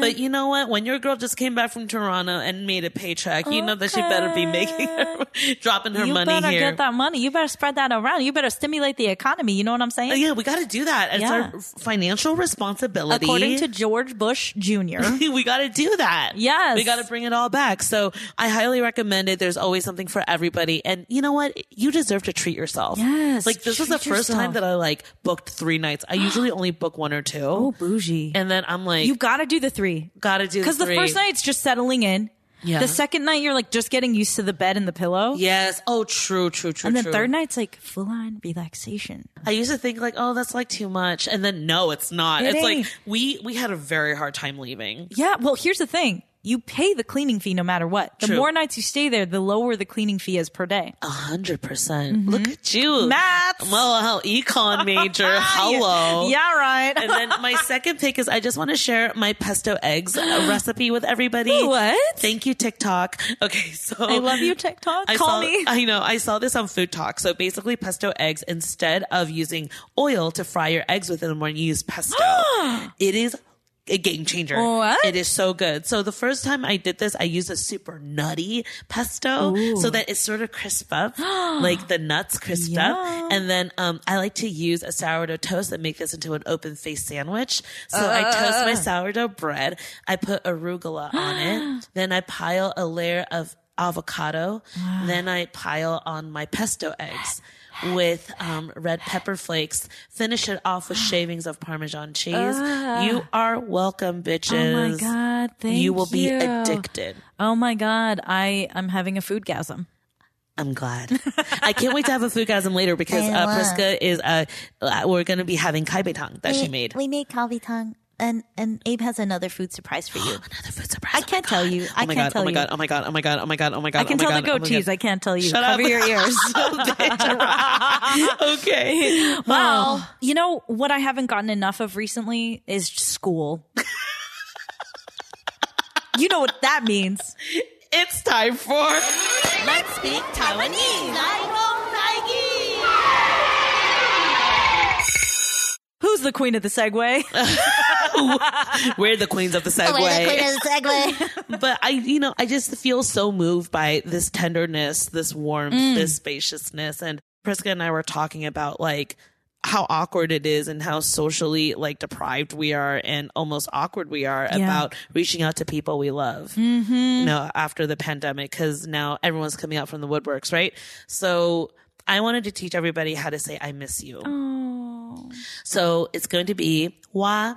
but you know what? When your girl just came back from Toronto and made a paycheck, you know that she better be making her, dropping her you money better here. get that money. You better spread that around. You better stimulate the economy. You know what I'm saying? Uh, Yeah, we got to do that. It's Yeah. our financial responsibility. According to George Bush Jr. we got to do that. Yes. We got to bring it all back. So I highly recommend it. There's always something for everybody. And you know what? You deserve to treat yourself. Yes, Like this is the first time that I like booked three nights. I usually only book one or two. oh, bougie. And then I'm like, you've got to do the three. got to do Because the three. first night's just settling in. Yeah. The second night, you're like just getting used to the bed and the pillow. Yes. Oh, true, true, true, And then true. third night's like full on relaxation. I used to think like, oh, that's like too much. And then no, it's not. It it's like we, we had a very hard time leaving. Yeah, well, here's the thing. You pay the cleaning fee no matter what. The True. more nights you stay there, the lower the cleaning fee is per day. A hundred percent. Mm-hmm. Look at you. Maths. Well, how econ major. Hello. Yeah, right. And then my second pick is I just want to share my pesto eggs recipe with everybody. What? Thank you, TikTok. Okay, so I love you, TikTok. I Call saw, me. I know. I saw this on FoodTok. So basically, pesto eggs, instead of using oil to fry your eggs with in the morning, you use pesto. it is a game changer. What? It is so good. So the first time I did this, I used a super nutty pesto so that it's sort of crisp up, like the nuts crisp up. And then um, I like to use a sourdough toast and make this into an open face sandwich. So I uh, uh, toast my uh. sourdough bread. I put arugula on it. Then I pile a layer of avocado. Then I pile on my pesto eggs with um, red pepper flakes. Finish it off with shavings of Parmesan cheese. you are welcome, bitches. Oh my God, thank you You will be addicted. Oh my God. I, I'm having a food gasm. I'm glad. I can't wait to have a foodgasm later because uh, Prisca is uh, uh, we're going to be having kalbitang that she made. We made kalbitang, and and Abe has another food surprise for you. Another food surprise. I Oh can't tell you. Oh I my can't god. tell oh my you. god. Oh my god. Oh my god. Oh my god. Oh my god. I can oh tell god, the oh my goatees. God. I can't tell you. Shut Cover up. your ears. okay. Well, you know what I haven't gotten enough of recently is school. you know what that means. It's time for Let's speak Taiwanese. Who's the queen of the Segway? We're the queens of the We're the queen segue. of the segue. but I, you know, I just feel so moved by this tenderness, this warmth, Mm. this spaciousness. And Prisca and I were talking about like how awkward it is and how socially like deprived we are and almost awkward we are about reaching out to people we love mm-hmm. you know after the pandemic because now everyone's coming out from the woodworks right so i wanted to teach everybody how to say i miss you so it's going to be wa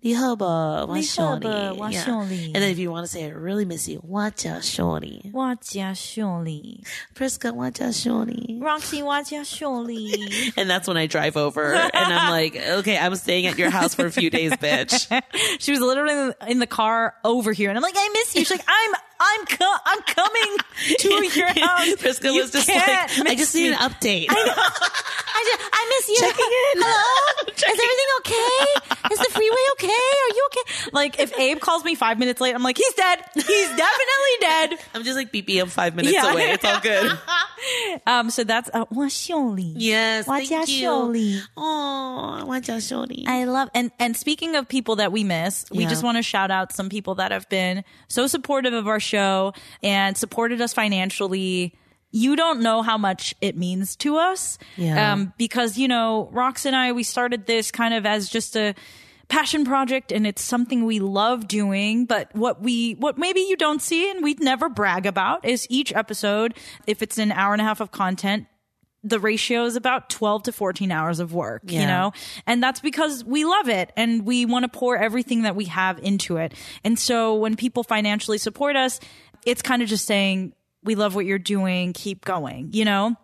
Lihaba, wa shorty. wa shorty. And then if you want to say it really messy, wacha shorty. Wacha shorty. Prisca, wacha shorty. Roxy, wacha shorty. and that's when I drive over and I'm like, okay, I'm staying at your house for a few days, bitch. she was literally in the, in the car over here and I'm like, I miss you. She's like, I'm I'm co- I'm coming to your house. Prisca you was just like, I just need me. an update. I, know. I, just, I miss you. Checking in. Hello. like if Abe calls me five minutes late, I'm like, he's dead. He's definitely dead. I'm just like, BPM I'm five minutes yeah. away. It's all good. um, so that's uh, Washoli. Yes, Watch thank you. Oh, Washoli. I love and and speaking of people that we miss, yeah. we just want to shout out some people that have been so supportive of our show and supported us financially you don't know how much it means to us. Yeah. Um, because, you know, Rox and I, we started this kind of as just a, passion project and it's something we love doing. But what we, what maybe you don't see and we'd never brag about is each episode, if it's an hour and a half of content, the ratio is about 12 to 14 hours of work, you know? And that's because we love it and we want to pour everything that we have into it. And so when people financially support us, it's kind of just saying, we love what you're doing, keep going, you know?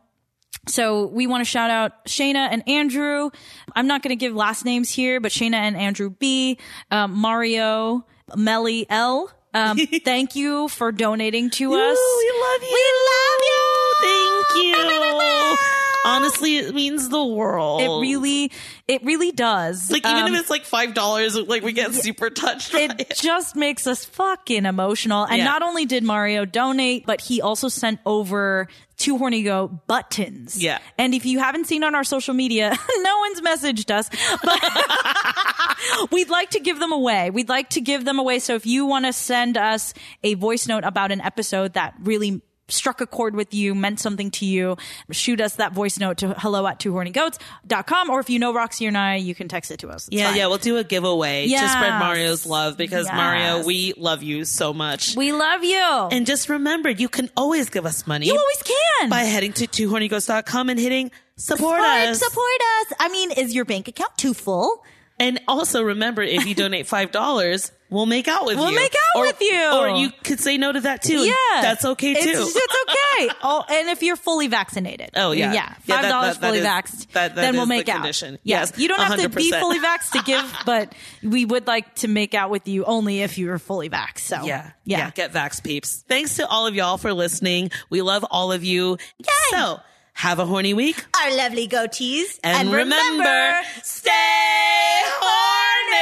So we want to shout out Shayna and Andrew. I'm not going to give last names here, but Shayna and Andrew B, um, Mario, Melly L. Um, thank you for donating to us. we love you. We love you. Thank you. Honestly, it means the world. It really, it really does. like even Um, if it's like five dollars, like we get super touched. It it. just makes us fucking emotional. And Yeah. not only did Mario donate, but he also sent over two horny go buttons. Yeah. And if you haven't seen on our social media, no one's messaged us, but we'd like to give them away. We'd like to give them away. So if you want to send us a voice note about an episode that really struck a chord with you, meant something to you, shoot us that voice note to hello at twohornygoats.com. Or if you know Roxy and I, you can text it to us. It's Yeah, fine. yeah, we'll do a giveaway to spread Mario's love because Mario, we love you so much. We love you. and just remember, you can always give us money. you always can. by heading to twohornygoats.com and hitting support Support, us. support us. I mean, is your bank account too full? And also remember, if you donate five dollars, we'll make out with you. We'll make out Or- with you. Or you could say no to that too. yeah, that's okay too. It's, it's okay. oh, and if you're fully vaccinated, Oh, yeah. yeah, Yeah, five that- dollars that- that fully is- vaxxed, that- that then we'll is the make out. condition. Yes, Yes, you don't have to be fully vaxxed to give, but we would like to make out with you only if you're fully vaxxed. So Yeah, yeah, yeah. Get Vax peeps. Thanks to all of y'all for listening. We love all of you. Yay! So have a horny week. Our lovely goatees. And, remember, stay horny.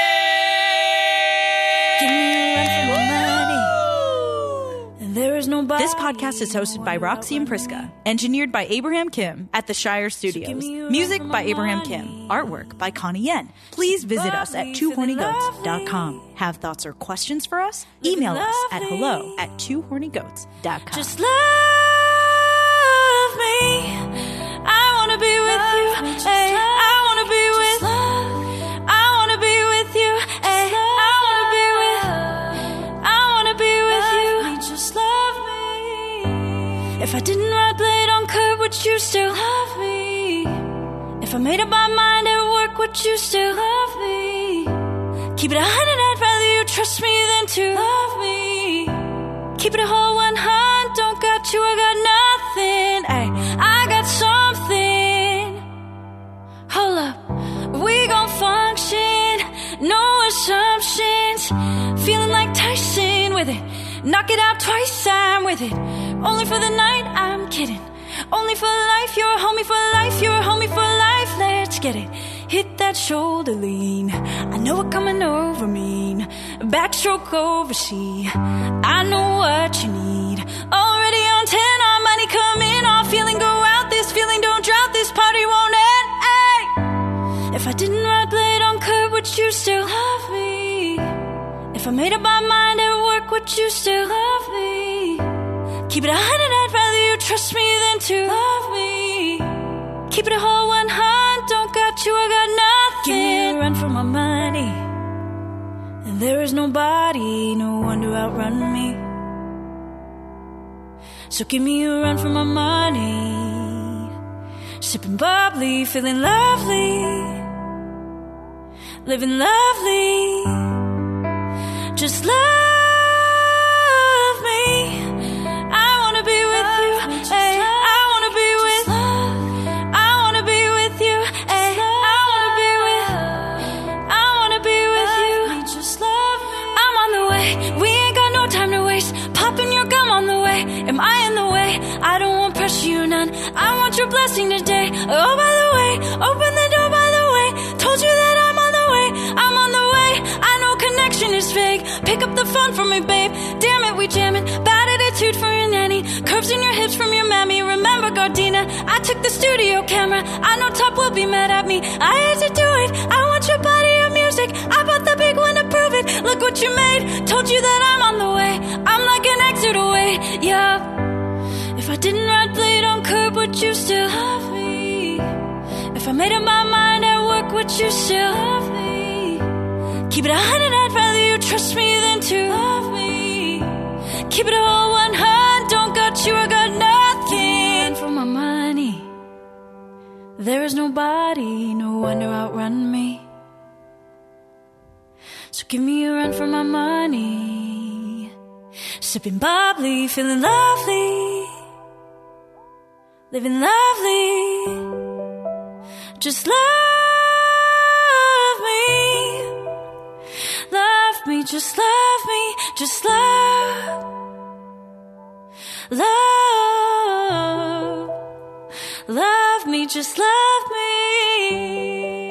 There is nobody. This podcast is hosted by Roxy and Prisca, engineered by Abraham Kim at the Shire Studios. Music by Abraham Kim, artwork by Connie Yen. Please visit us at twohornygoats.com. Have thoughts or questions for us? Email us at hello at twohornygoats.com. Just love If I didn't ride blade on curb, would you still love me? If I made up my mind at work, would you still love me? Keep it a hundred, I'd rather you trust me than to love me. Keep it a whole one hunt. Don't got you, I got nothing. Knock it out twice, I'm with it. Only for the night, I'm kidding. Only for life, you're a homie for life, you're a homie for life. Let's get it. Hit that shoulder lean. I know it coming over mean. Backstroke over sea. I know what you need. Already on 10, our money coming. All feeling go out. This feeling don't drought. This party won't end. If I didn't ride blade on curb, would you still love me? If I made up my mind at work, would you still love me? Keep it a hundred, I'd rather you trust me than to love me. Keep it a whole one hundred, don't got you, I got nothing. Give me a run for my money. And there is nobody, no one to outrun me. So give me a run for my money. Sipping bubbly, feeling lovely. Living lovely. Just love me. I wanna be with you. I wanna be with. I wanna be with you. I wanna be with. I wanna be with you. Just love me. I'm on the way. We ain't got no time to waste. Popping your gum on the way. Am I in the way? I don't want to pressure, you none. I want your blessing today. Oh, by the way, door. By fake. Pick up the phone for me, babe. Damn it, we jamming. Bad attitude for your nanny. Curves in your hips from your mammy. Remember Gardena? I took the studio camera. I know Top will be mad at me. I had to do it. I want your body of music. I bought the big one to prove it. Look what you made. Told you that I'm on the way. I'm like an exit away. Yeah. If I didn't ride blade on curb, would you still love me? If I made up my mind at work, would you still love me? Keep it a hundred, I'd rather you trust me than to love me. Keep it all one hundred, don't got you, I got nothing for my money. There is nobody, no one to outrun me. So give me a run for my money. Sipping bubbly, feeling lovely. Living lovely. Just love just love me, just love. Love. Love me, just love me.